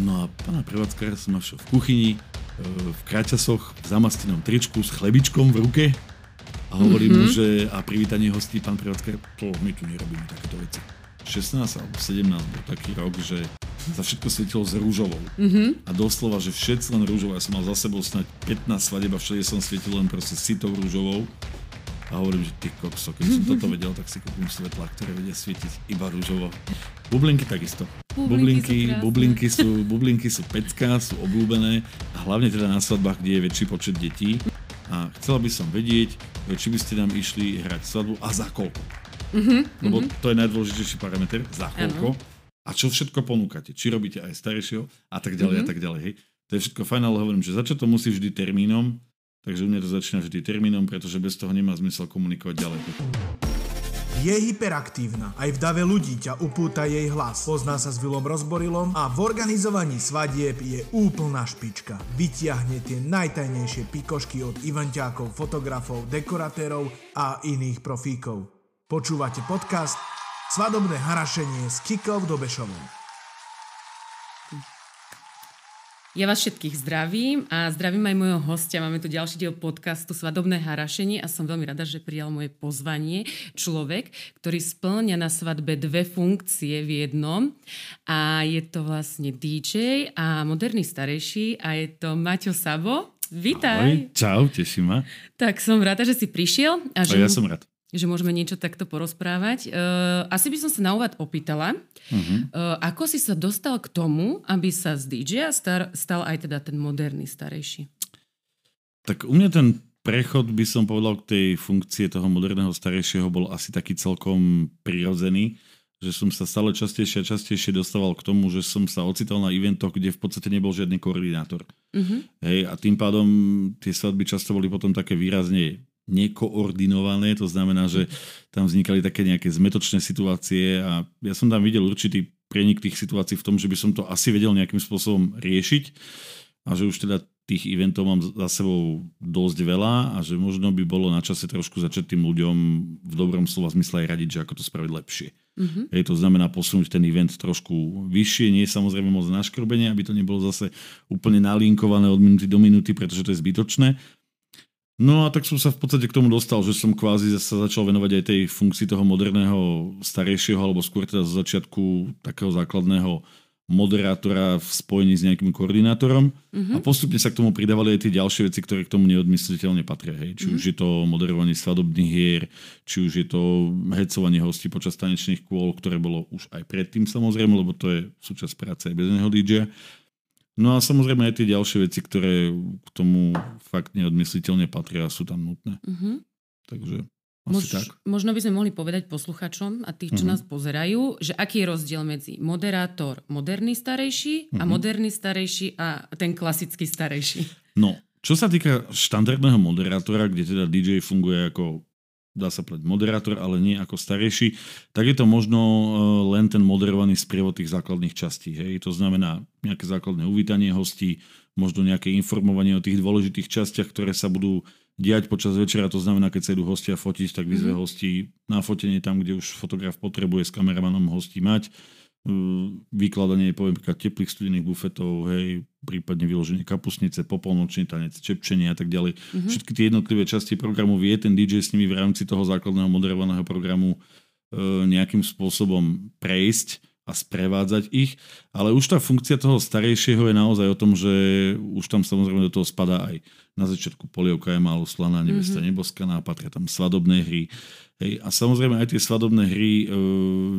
No a pána prevádzkara som našiel v kuchyni, e, v kraťasoch, v zamastenom tričku s chlebičkom v ruke a hovorím mm-hmm. mu, že a privítanie hostí pán prevádzkar, to my tu nerobíme takéto veci. 16 alebo 17 bol taký rok, že za všetko svietilo s rúžovou. Mm-hmm. A doslova, že všetci len rúžovou. Ja som mal za sebou snáď 15 svadeb a všade som svietil len proste sitou rúžovou. A hovorím, že ty kokso, keď som toto vedel, tak si kúpim svetla, ktoré vedia svietiť iba rúžovo. Bublinky takisto. Bublinky, bublinky, sú, bublinky sú pecká, sú obľúbené a hlavne teda na svadbách, kde je väčší počet detí. A chcela by som vedieť, či by ste nám išli hrať svadbu a za koľko. Mm-hmm, Lebo mm-hmm. to je najdôležitejší parameter, za koľko. Ano a čo všetko ponúkate. Či robíte aj staršieho a tak ďalej mm-hmm. a tak ďalej. Hej. To je všetko fajn, ale hovorím, že začať to musí vždy termínom, takže u mňa to začína vždy termínom, pretože bez toho nemá zmysel komunikovať ďalej. Je hyperaktívna. Aj v dave ľudí ťa upúta jej hlas. Pozná sa s Vilom Rozborilom a v organizovaní svadieb je úplná špička. Vytiahne tie najtajnejšie pikošky od eventákov, fotografov, dekoratérov a iných profíkov. Počúvate podcast Svadobné harašenie s Kikou Dobešovou. Ja vás všetkých zdravím a zdravím aj môjho hostia. Máme tu ďalší diel podcastu Svadobné harašenie a som veľmi rada, že prijal moje pozvanie človek, ktorý splňa na svadbe dve funkcie v jednom a je to vlastne DJ a moderný starejší a je to Maťo Sabo. Vítaj. Ahoj, čau, teším ma. Tak som rada, že si prišiel. A, že... a ja som rád že môžeme niečo takto porozprávať. Uh, asi by som sa na úvod opýtala, uh-huh. uh, ako si sa dostal k tomu, aby sa z DJ star, stal aj teda ten moderný starejší? Tak u mňa ten prechod, by som povedal, k tej funkcie toho moderného starejšieho bol asi taký celkom prirodzený, že som sa stále častejšie a častejšie dostával k tomu, že som sa ocital na eventoch, kde v podstate nebol žiadny koordinátor. Uh-huh. Hej, a tým pádom tie svadby často boli potom také výrazne nekoordinované, to znamená, že tam vznikali také nejaké zmetočné situácie a ja som tam videl určitý prenik tých situácií v tom, že by som to asi vedel nejakým spôsobom riešiť a že už teda tých eventov mám za sebou dosť veľa a že možno by bolo na čase trošku začať tým ľuďom v dobrom slova zmysle aj radiť, že ako to spraviť lepšie. Mm-hmm. Hej, to znamená posunúť ten event trošku vyššie, nie je samozrejme moc naškrbenie, aby to nebolo zase úplne nalinkované od minúty do minúty, pretože to je zbytočné, No a tak som sa v podstate k tomu dostal, že som kvázi sa začal venovať aj tej funkcii toho moderného starejšieho, alebo skôr teda z začiatku takého základného moderátora v spojení s nejakým koordinátorom uh-huh. a postupne sa k tomu pridávali aj tie ďalšie veci, ktoré k tomu neodmysliteľne patria. Hej. Či uh-huh. už je to moderovanie svadobných hier, či už je to hecovanie hostí počas tanečných kôl, ktoré bolo už aj predtým samozrejme, lebo to je súčasť práce aj bez neho DJ. No a samozrejme aj tie ďalšie veci, ktoré k tomu fakt neodmysliteľne patria, sú tam nutné. Uh-huh. Takže asi Mož, tak. Možno by sme mohli povedať posluchačom a tých, čo uh-huh. nás pozerajú, že aký je rozdiel medzi moderátor moderný starejší uh-huh. a moderný starejší a ten klasický starejší. No, čo sa týka štandardného moderátora, kde teda DJ funguje ako dá sa povedať moderátor, ale nie ako starejší, tak je to možno e, len ten moderovaný sprievod tých základných častí. Hej. To znamená nejaké základné uvítanie hostí, možno nejaké informovanie o tých dôležitých častiach, ktoré sa budú diať počas večera. To znamená, keď sa idú hostia fotiť, tak vyzve mm-hmm. hostí na fotenie tam, kde už fotograf potrebuje s kameramanom hostí mať vykladanie poviem teplých studených bufetov, hej, prípadne vyloženie kapusnice, popolnočný tanec, čepčenie a tak ďalej. Mm-hmm. Všetky tie jednotlivé časti programu vie ten DJ s nimi v rámci toho základného moderovaného programu e, nejakým spôsobom prejsť a sprevádzať ich, ale už tá funkcia toho starejšieho je naozaj o tom, že už tam samozrejme do toho spadá aj na začiatku polievka je málo slaná, nevesta mm-hmm. neboskaná, patria tam svadobné hry, Hej, a samozrejme aj tie svadobné hry e,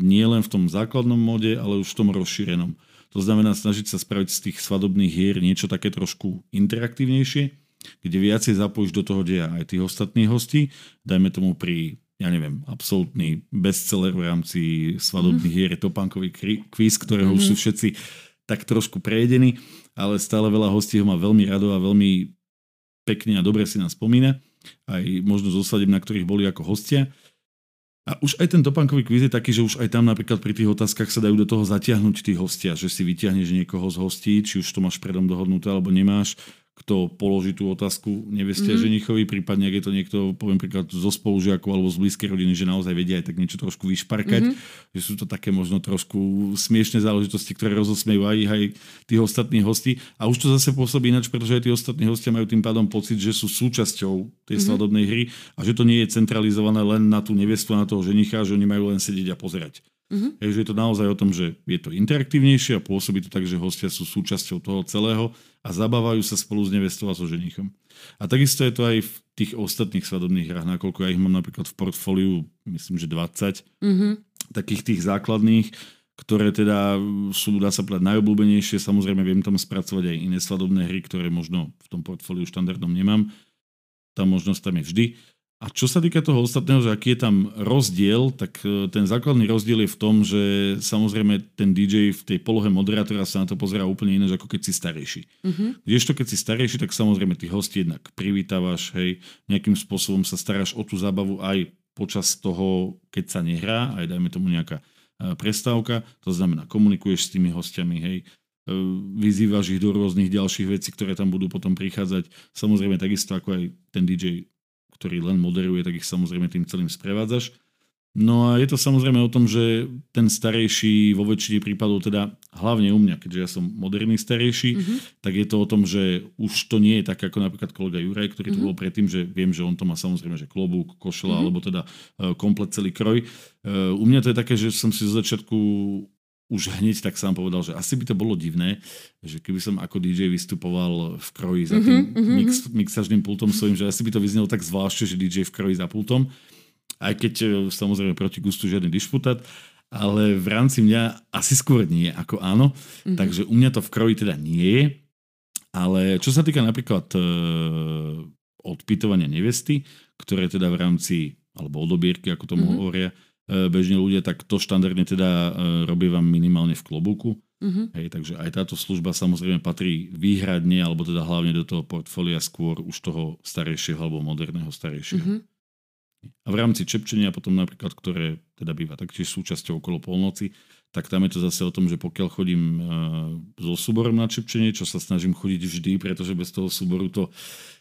nie len v tom základnom mode, ale už v tom rozšírenom. To znamená snažiť sa spraviť z tých svadobných hier niečo také trošku interaktívnejšie, kde viacej zapojíš do toho deja aj tých ostatných hostí. Dajme tomu pri, ja neviem, absolútny bestseller v rámci svadobných mm. hier je topánkový kvíz, ktorého mm. už sú mhm. všetci tak trošku prejedení, ale stále veľa hostí ho má veľmi rado a veľmi pekne a dobre si nás spomína. Aj možno zo na ktorých boli ako hostia. A už aj ten topánkový kvíz je taký, že už aj tam napríklad pri tých otázkach sa dajú do toho zatiahnuť tí hostia, že si vyťahneš niekoho z hostí, či už to máš predom dohodnuté alebo nemáš, kto položí tú otázku neveste mm-hmm. ženichovi, prípadne ak je to niekto, poviem príklad zo spolužiakov alebo z blízkej rodiny, že naozaj vedia aj tak niečo trošku vyšparkať, mm-hmm. že sú to také možno trošku smiešne záležitosti, ktoré rozosmejú aj, aj tých ostatných hostí. A už to zase pôsobí ináč, pretože aj tí ostatní hostia majú tým pádom pocit, že sú súčasťou tej mm-hmm. svadobnej hry a že to nie je centralizované len na tú nevestu na toho ženicha, že oni majú len sedieť a pozerať. Mm-hmm. Takže je to naozaj o tom, že je to interaktívnejšie a pôsobí to tak, že hostia sú súčasťou toho celého a zabávajú sa spolu s nevestou a so ženichom. A takisto je to aj v tých ostatných svadobných hrách, nakoľko ja ich mám napríklad v portfóliu, myslím, že 20 mm-hmm. takých tých základných, ktoré teda sú, dá sa povedať, najobľúbenejšie. Samozrejme, viem tam spracovať aj iné svadobné hry, ktoré možno v tom portfóliu štandardnom nemám. Tá možnosť tam je vždy. A čo sa týka toho ostatného, že aký je tam rozdiel, tak e, ten základný rozdiel je v tom, že samozrejme ten DJ v tej polohe moderátora sa na to pozerá úplne ináč, ako keď si starejší. Mm-hmm. Kdežto keď si starejší, tak samozrejme tých hostí jednak privítávaš, hej, nejakým spôsobom sa staráš o tú zábavu aj počas toho, keď sa nehrá, aj dajme tomu nejaká e, prestávka, to znamená komunikuješ s tými hostiami, hej, e, vyzývaš ich do rôznych ďalších vecí, ktoré tam budú potom prichádzať. Samozrejme takisto ako aj ten DJ ktorý len moderuje, tak ich samozrejme tým celým sprevádzaš. No a je to samozrejme o tom, že ten starejší vo väčšine prípadov, teda hlavne u mňa, keďže ja som moderný starejší, mm-hmm. tak je to o tom, že už to nie je tak ako napríklad kolega Juraj, ktorý mm-hmm. tu bol predtým, že viem, že on to má samozrejme, že klobúk, košela, mm-hmm. alebo teda uh, komplet celý kroj. Uh, u mňa to je také, že som si zo začiatku už hneď tak sám povedal, že asi by to bolo divné, že keby som ako DJ vystupoval v kroji za tým mm-hmm. mix, mixažným pultom svojím, že asi by to vyznelo tak zvláštne, že DJ v kroji za pultom. Aj keď e, samozrejme proti gustu žiadny dišputát, ale v rámci mňa asi skôr nie ako áno. Mm-hmm. Takže u mňa to v kroji teda nie je. Ale čo sa týka napríklad e, odpytovania nevesty, ktoré teda v rámci, alebo odobierky, ako tomu mm-hmm. hovoria, E, bežne ľudia, tak to štandardne teda e, robí vám minimálne v klobúku. Uh-huh. Hej, takže aj táto služba samozrejme patrí výhradne, alebo teda hlavne do toho portfólia skôr už toho starejšieho alebo moderného starejšieho. Uh-huh. A v rámci čepčenia potom napríklad, ktoré teda býva taktiež súčasťou okolo polnoci, tak tam je to zase o tom, že pokiaľ chodím uh, so súborom na čepčenie, čo sa snažím chodiť vždy, pretože bez toho súboru to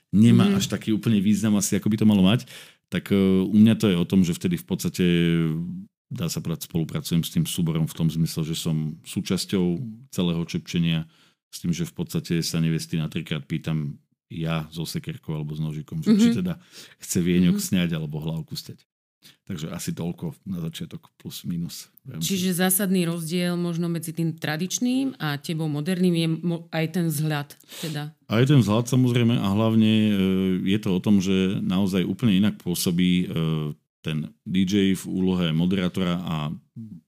nemá mm. až taký úplne význam asi, ako by to malo mať, tak e, u mňa to je o tom, že vtedy v podstate dá sa povedať, spolupracujem s tým súborom v tom zmysle, že som súčasťou celého čepčenia s tým, že v podstate sa nevesty na trikrát pýtam ja so sekerkou alebo s nožikom, že mm-hmm. či mhm. teda chce vienok mm-hmm. sňať alebo hlavku steť. Takže asi toľko na začiatok plus minus. Čiže zásadný rozdiel možno medzi tým tradičným a tebou moderným je aj ten vzhľad. Teda. Aj ten vzhľad samozrejme a hlavne e, je to o tom, že naozaj úplne inak pôsobí e, ten DJ v úlohe moderátora a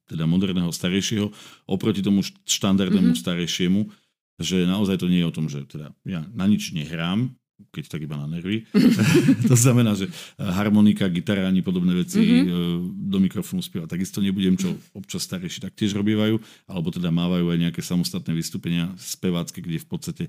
teda moderného starejšieho oproti tomu štandardnému mm-hmm. starejšiemu, že naozaj to nie je o tom, že teda ja na nič nehrám, keď tak iba na nervy. to znamená, že harmonika, gitara ani podobné veci mm-hmm. do mikrofónu spieva. Takisto nebudem, čo občas starejší taktiež robievajú, alebo teda mávajú aj nejaké samostatné vystúpenia spevácké, kde v podstate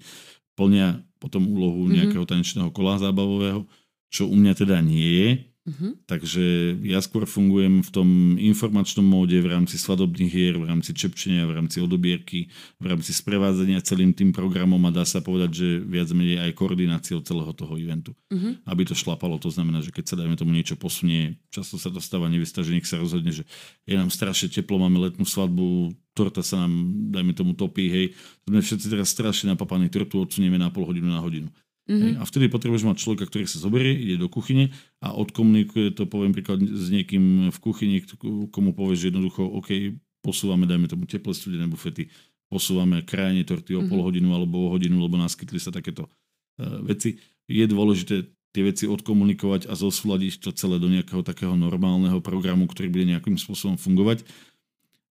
plnia potom úlohu mm-hmm. nejakého tanečného kola zábavového, čo u mňa teda nie je. Uh-huh. Takže ja skôr fungujem v tom informačnom móde v rámci svadobných hier, v rámci čepčenia, v rámci odobierky, v rámci sprevádzania celým tým programom a dá sa povedať, že viac menej aj koordináciou celého toho eventu. Uh-huh. Aby to šlapalo, to znamená, že keď sa dajme tomu niečo posunie, často sa dostáva nevesta, že nech sa rozhodne, že je nám strašne teplo, máme letnú svadbu, torta sa nám, dajme tomu, topí, hej. Sme všetci teraz strašne napapaní, tortu odsunieme na pol hodinu na hodinu. Mm-hmm. A vtedy potrebuješ mať človeka, ktorý sa zoberie, ide do kuchyne a odkomunikuje to, poviem príklad, s niekým v kuchyni, komu povieš jednoducho, OK, posúvame, dajme tomu teplé studené bufety, posúvame krajanie torty o mm-hmm. pol hodinu alebo o hodinu, lebo naskytli sa takéto uh, veci. Je dôležité tie veci odkomunikovať a zosúľadiť to celé do nejakého takého normálneho programu, ktorý bude nejakým spôsobom fungovať.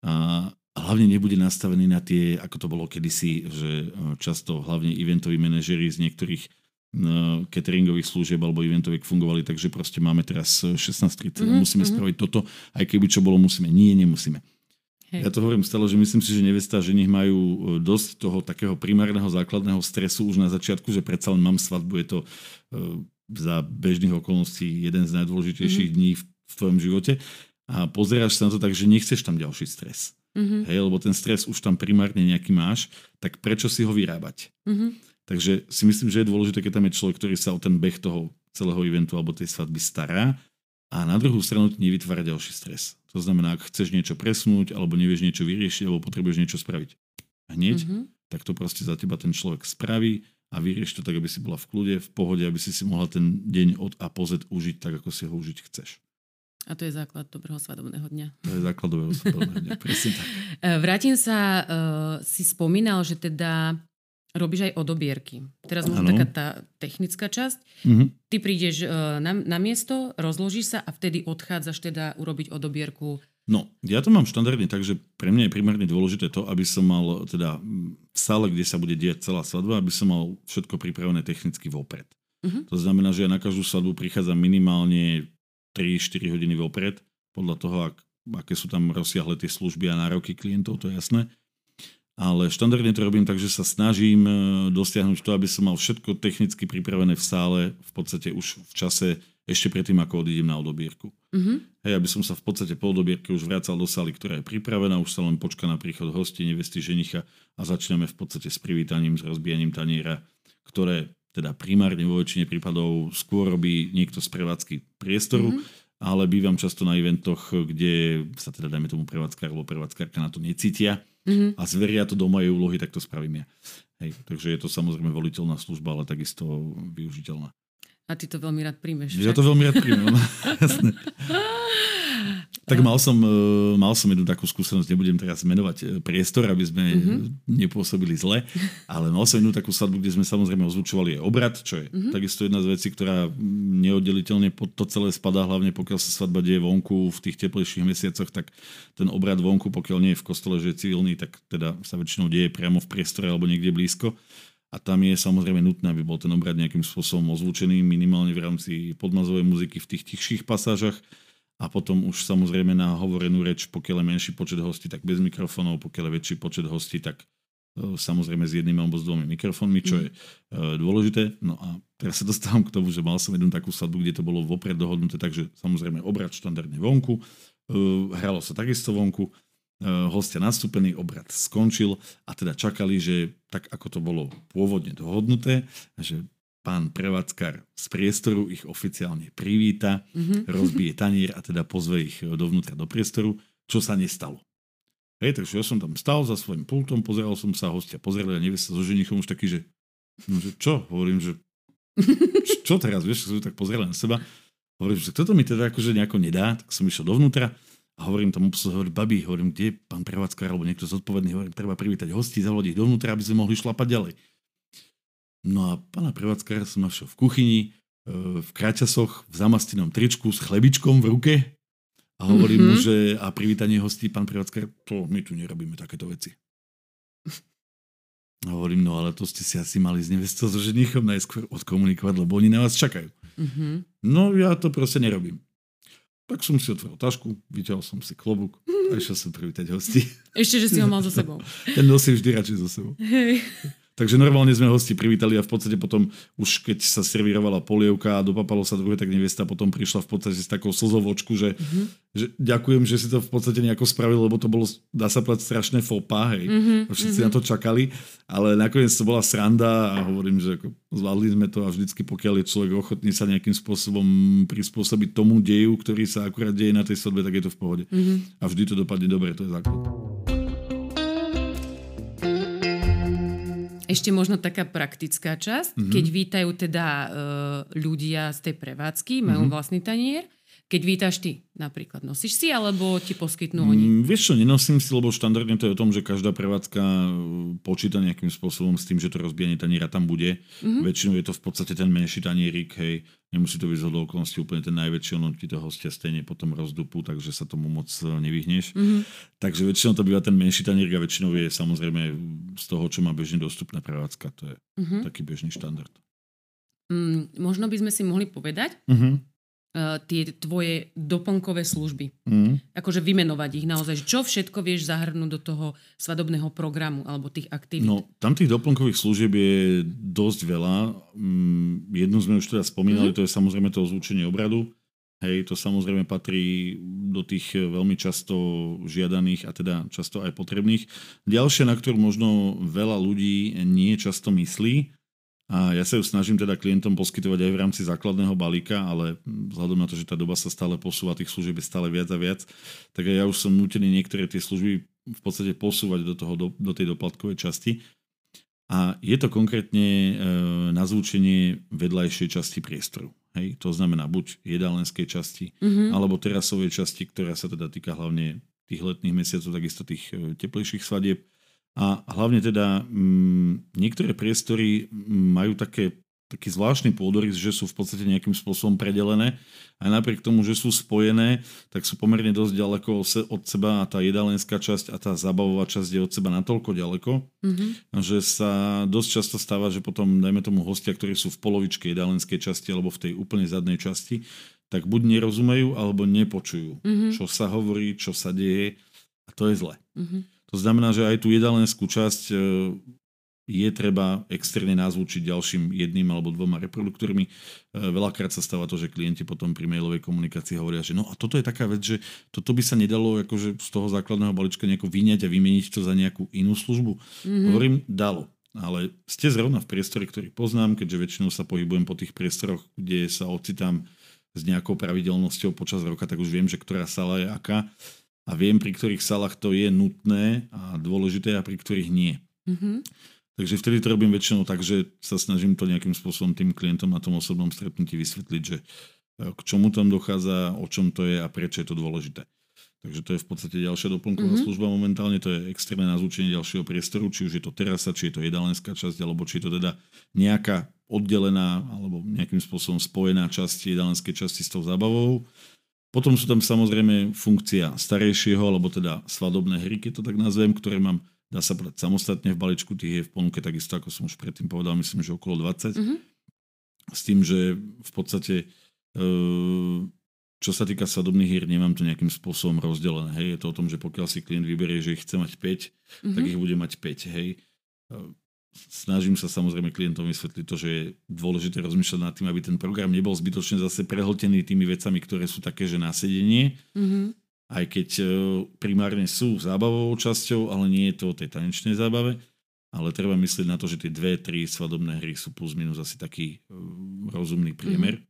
A, a hlavne nebude nastavený na tie, ako to bolo kedysi, že e, často hlavne eventoví manažeri z niektorých cateringových služieb alebo eventoviek fungovali, takže proste máme teraz 16.30, mm-hmm. musíme mm-hmm. spraviť toto, aj keby čo bolo musíme. Nie, nemusíme. Hej. Ja to hovorím stále, že myslím si, že nevesta a ženich majú e, dosť toho takého primárneho základného stresu už na začiatku, že predsa len mám svadbu, je to za bežných okolností jeden z najdôležitejších mm-hmm. dní v, v tvojom živote a pozeráš sa na to tak, že nechceš tam ďalší stres. Mm-hmm. Hej, lebo ten stres už tam primárne nejaký máš, tak prečo si ho vyrábať? Mm-hmm. Takže si myslím, že je dôležité, keď tam je človek, ktorý sa o ten beh toho celého eventu alebo tej svadby stará a na druhú stranu ti nevytvára ďalší stres. To znamená, ak chceš niečo presunúť alebo nevieš niečo vyriešiť alebo potrebuješ niečo spraviť hneď, mm-hmm. tak to proste za teba ten človek spraví a vyrieš to tak, aby si bola v kľude, v pohode, aby si si mohla ten deň od A po Z užiť tak, ako si ho užiť chceš. A to je základ dobrého svadobného dňa. To je základ dobrého svadobného dňa, presne tak. Vrátim sa, uh, si spomínal, že teda robíš aj odobierky. Teraz možno taká tá technická časť. Mm-hmm. Ty prídeš uh, na, na miesto, rozložíš sa a vtedy odchádzaš teda urobiť odobierku No, ja to mám štandardne tak, že pre mňa je primárne dôležité to, aby som mal teda v sále, kde sa bude diať celá svadba, aby som mal všetko pripravené technicky vopred. Uh-huh. To znamená, že ja na každú svadbu prichádzam minimálne 3-4 hodiny vopred, podľa toho, ak, aké sú tam rozsiahle tie služby a nároky klientov, to je jasné. Ale štandardne to robím tak, že sa snažím e, dosiahnuť to, aby som mal všetko technicky pripravené v sále, v podstate už v čase ešte predtým, ako odídem na odobierku. Mm-hmm. Hej, aby som sa v podstate po odobierke už vracal do sály, ktorá je pripravená, už sa len počka na príchod hostí, nevesty, ženicha a začneme v podstate s privítaním, s rozbijaním taniera, ktoré teda primárne vo väčšine prípadov skôr robí niekto z prevádzky priestoru, mm-hmm. ale bývam často na eventoch, kde sa teda dajme tomu prevádzkar alebo prevádzkarka na to necítia mm-hmm. a zveria to do mojej úlohy, tak to spravím ja. Hej, takže je to samozrejme voliteľná služba, ale takisto využiteľná. A ty to veľmi rád príjmeš. Ja to veľmi rád príjmem, jasné. Tak mal som, e, mal som jednu takú skúsenosť, nebudem teraz menovať e, priestor, aby sme mm-hmm. nepôsobili zle, ale mal som jednu takú sadbu, kde sme samozrejme ozvučovali aj obrad, čo je mm-hmm. takisto jedna z vecí, ktorá neoddeliteľne pod to celé spadá, hlavne pokiaľ sa svadba deje vonku v tých teplejších mesiacoch, tak ten obrad vonku, pokiaľ nie je v kostole, že je civilný, tak teda sa väčšinou deje priamo v priestore alebo niekde blízko a tam je samozrejme nutné, aby bol ten obrad nejakým spôsobom ozvučený, minimálne v rámci podmazovej muziky v tých tichších pasážach. A potom už samozrejme na hovorenú reč, pokiaľ je menší počet hostí, tak bez mikrofónov, pokiaľ je väčší počet hostí, tak e, samozrejme s jedným alebo s dvomi mikrofónmi, čo je e, dôležité. No a teraz sa dostávam k tomu, že mal som jednu takú sadbu, kde to bolo vopred dohodnuté, takže samozrejme obrad štandardne vonku, e, hralo sa takisto vonku, hostia nastúpený, obrad skončil a teda čakali, že tak ako to bolo pôvodne dohodnuté, že pán prevádzkar z priestoru ich oficiálne privíta, mm-hmm. rozbije tanier a teda pozve ich dovnútra do priestoru, čo sa nestalo. Hej, takže ja som tam stal za svojím pultom, pozeral som sa, hostia pozerali a nevie sa so ženichom už taký, že, no, že čo? Hovorím, že čo teraz, vieš, som tak pozrel na seba. Hovorím, že toto mi teda akože nejako nedá, tak som išiel dovnútra a hovorím tomu psu, hovorím, babi, hovorím, kde je pán prevádzkar alebo niekto zodpovedný, hovorím, treba privítať hosti, zavolať ich dovnútra, aby sme mohli šlapať ďalej. No a pána prevádzkara som našiel v kuchyni, e, v kraťasoch, v zamastenom tričku s chlebičkom v ruke a hovorím mm-hmm. mu, že a privítanie hostí, pán prevádzkar, to my tu nerobíme takéto veci. A hovorím, no ale to ste si asi mali s nevestou so ženichom najskôr odkomunikovať, lebo oni na vás čakajú. Mm-hmm. No ja to proste nerobím. Tak som si otvoril tašku, vyťahol som si klobúk a išiel som privítať hosti. Ešte, že si ho mal so sebou. Ten nosí vždy radšej so sebou. Hej. Takže normálne sme hosti privítali a v podstate potom už keď sa servírovala polievka a dopapalo sa druhé, tak nevesta potom prišla v podstate s takou slzovočku, že, mm-hmm. že ďakujem, že si to v podstate nejako spravil, lebo to bolo, dá sa povedať, strašné fopa, hej. Mm-hmm. Všetci mm-hmm. na to čakali, ale nakoniec to bola sranda a hovorím, že ako zvládli sme to a vždycky pokiaľ je človek ochotný sa nejakým spôsobom prispôsobiť tomu deju, ktorý sa akurát deje na tej sodbe, tak je to v pohode. Mm-hmm. A vždy to dopadne dobre, to je základ. Ešte možno taká praktická časť, mm-hmm. keď vítajú teda uh, ľudia z tej prevádzky, majú mm-hmm. vlastný tanier, keď vítaš ty napríklad, nosíš si, alebo ti poskytnú oni? Mm, vieš čo, nenosím si, lebo štandardne to je o tom, že každá prevádzka e, počíta nejakým spôsobom s tým, že to rozbijanie taniera tam bude. Mm-hmm. Väčšinou je to v podstate ten menší tanierik, hej, nemusí to byť do okolnosti úplne ten najväčší, ono ti to hostia stejne potom rozdupu, takže sa tomu moc e, nevyhneš. Mm-hmm. Takže väčšinou to býva ten menší tanierik a väčšinou je samozrejme z toho, čo má bežne dostupná prevádzka. To je mm-hmm. taký bežný štandard. Mm, možno by sme si mohli povedať, mm-hmm uh, tie tvoje doplnkové služby. Mm. Akože vymenovať ich naozaj. Čo všetko vieš zahrnúť do toho svadobného programu alebo tých aktivít? No, tam tých doplnkových služieb je dosť veľa. Mm, jednu sme už teda spomínali, mm. to je samozrejme to ozvučenie obradu. Hej, to samozrejme patrí do tých veľmi často žiadaných a teda často aj potrebných. Ďalšie, na ktorú možno veľa ľudí nie často myslí, A ja sa ju snažím teda klientom poskytovať aj v rámci základného balíka, ale vzhľadom na to, že tá doba sa stále posúva, tých služieb je stále viac a viac, tak ja už som nutený niektoré tie služby v podstate posúvať do, toho, do, do tej doplatkovej časti. A je to konkrétne e, nazvúčenie vedľajšej časti priestoru. Hej? To znamená buď jedálenskej časti, mm-hmm. alebo terasovej časti, ktorá sa teda týka hlavne tých letných mesiacov, takisto tých e, teplejších svadieb a hlavne teda m, mm, niektoré priestory majú také, taký zvláštny pôdorys, že sú v podstate nejakým spôsobom predelené a napriek tomu, že sú spojené, tak sú pomerne dosť ďaleko od seba a tá jedálenská časť a tá zabavová časť je od seba natoľko ďaleko, mm-hmm. že sa dosť často stáva, že potom, dajme tomu hostia, ktorí sú v polovičke jedálenskej časti alebo v tej úplne zadnej časti, tak buď nerozumejú, alebo nepočujú, mm-hmm. čo sa hovorí, čo sa deje a to je zle. Mm-hmm. To znamená, že aj tú jedalenskú časť e, je treba externe nazvučiť ďalším jedným alebo dvoma reproduktormi. E, veľakrát sa stáva to, že klienti potom pri mailovej komunikácii hovoria, že no a toto je taká vec, že toto by sa nedalo akože z toho základného balíčka nejako vyňať a vymeniť to za nejakú inú službu. Mm-hmm. Hovorím, dalo. Ale ste zrovna v priestore, ktorý poznám, keďže väčšinou sa pohybujem po tých priestoroch, kde sa ocitám s nejakou pravidelnosťou počas roka, tak už viem, že ktorá sala je aká a viem, pri ktorých salách to je nutné a dôležité a pri ktorých nie. Mm-hmm. Takže vtedy to robím väčšinou tak, že sa snažím to nejakým spôsobom tým klientom na tom osobnom stretnutí vysvetliť, že e, k čomu tam dochádza, o čom to je a prečo je to dôležité. Takže to je v podstate ďalšia doplnková mm-hmm. služba momentálne, to je extrémne nazvučenie ďalšieho priestoru, či už je to terasa, či je to jedálenská časť, alebo či je to teda nejaká oddelená alebo nejakým spôsobom spojená časť jedálenskej časti s tou zábavou. Potom sú tam samozrejme funkcia starejšieho, alebo teda svadobné hry, keď to tak nazvem, ktoré mám, dá sa povedať, samostatne v balíčku, tých je v ponuke takisto, ako som už predtým povedal, myslím, že okolo 20. Mm-hmm. S tým, že v podstate e, čo sa týka svadobných hier, nemám to nejakým spôsobom rozdelené. Hej. Je to o tom, že pokiaľ si klient vyberie, že ich chce mať 5, mm-hmm. tak ich bude mať 5. Hej. E, snažím sa samozrejme klientom vysvetliť to, že je dôležité rozmýšľať nad tým, aby ten program nebol zbytočne zase prehltený tými vecami, ktoré sú také, že nasedenie. Mm-hmm. Aj keď e, primárne sú zábavovou časťou, ale nie je to o tej tanečnej zábave. Ale treba myslieť na to, že tie dve, tri svadobné hry sú plus minus asi taký uh, rozumný priemer. Mm-hmm.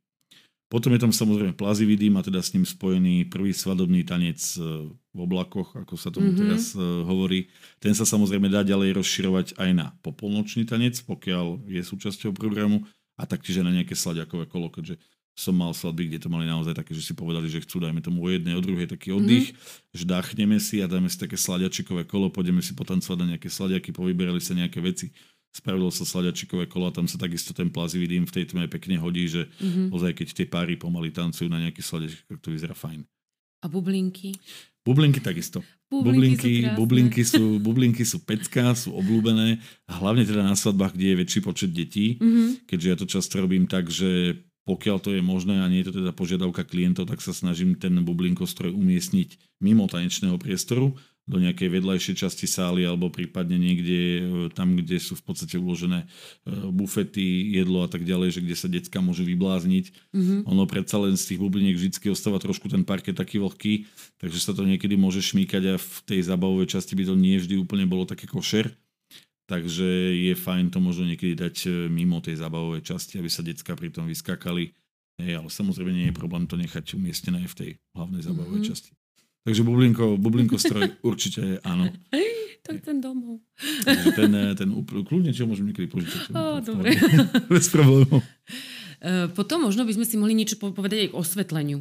Potom je tam samozrejme plazivý dým a teda s ním spojený prvý svadobný tanec e, v oblakoch, ako sa tomu mm-hmm. teraz uh, hovorí. Ten sa samozrejme dá ďalej rozširovať aj na popolnočný tanec, pokiaľ je súčasťou programu a taktiež aj na nejaké sladiakové kolo, keďže som mal svadby, kde to mali naozaj také, že si povedali, že chcú, dajme tomu o jednej, o druhej taký oddych, mm-hmm. že dáchneme si a dáme si také sladiačikové kolo, pôjdeme si potancovať na nejaké sladiaky, povyberali sa nejaké veci spravilo sa sladiačikové kolo a tam sa takisto ten plazivý dým v tej tme pekne hodí, že mm-hmm. ozaj keď tie páry pomaly tancujú na nejaký sladiačik, tak to vyzerá fajn. A bublinky? Bublinky takisto. Bublinky, bublinky, sú, bublinky, sú, bublinky sú pecká, sú obľúbené, hlavne teda na svadbách, kde je väčší počet detí, mm-hmm. keďže ja to často robím tak, že pokiaľ to je možné a nie je to teda požiadavka klientov, tak sa snažím ten bublinkostroj umiestniť mimo tanečného priestoru, do nejakej vedľajšej časti sály alebo prípadne niekde e, tam, kde sú v podstate uložené e, bufety, jedlo a tak ďalej, že kde sa decka môžu vyblázniť. Mm-hmm. Ono predsa len z tých bubliniek vždy ostáva trošku ten parket taký vlhký, takže sa to niekedy môže šmýkať a v tej zábavovej časti by to nie vždy úplne bolo také košer. Takže je fajn to možno niekedy dať e, mimo tej zábavovej časti, aby sa decka pri tom vyskakali. Hej, ale samozrejme nie je problém to nechať umiestnené v tej hlavnej zábavovej mm-hmm. časti. Takže bublinko, bublinko stroj určite je áno. Je ten domov. Takže ten, eh, ten kľudne, čo môžem niekedy požičať. Oh, dobre. Bez problémov. Eh, potom možno by sme si mohli niečo povedať aj o osvetleniu.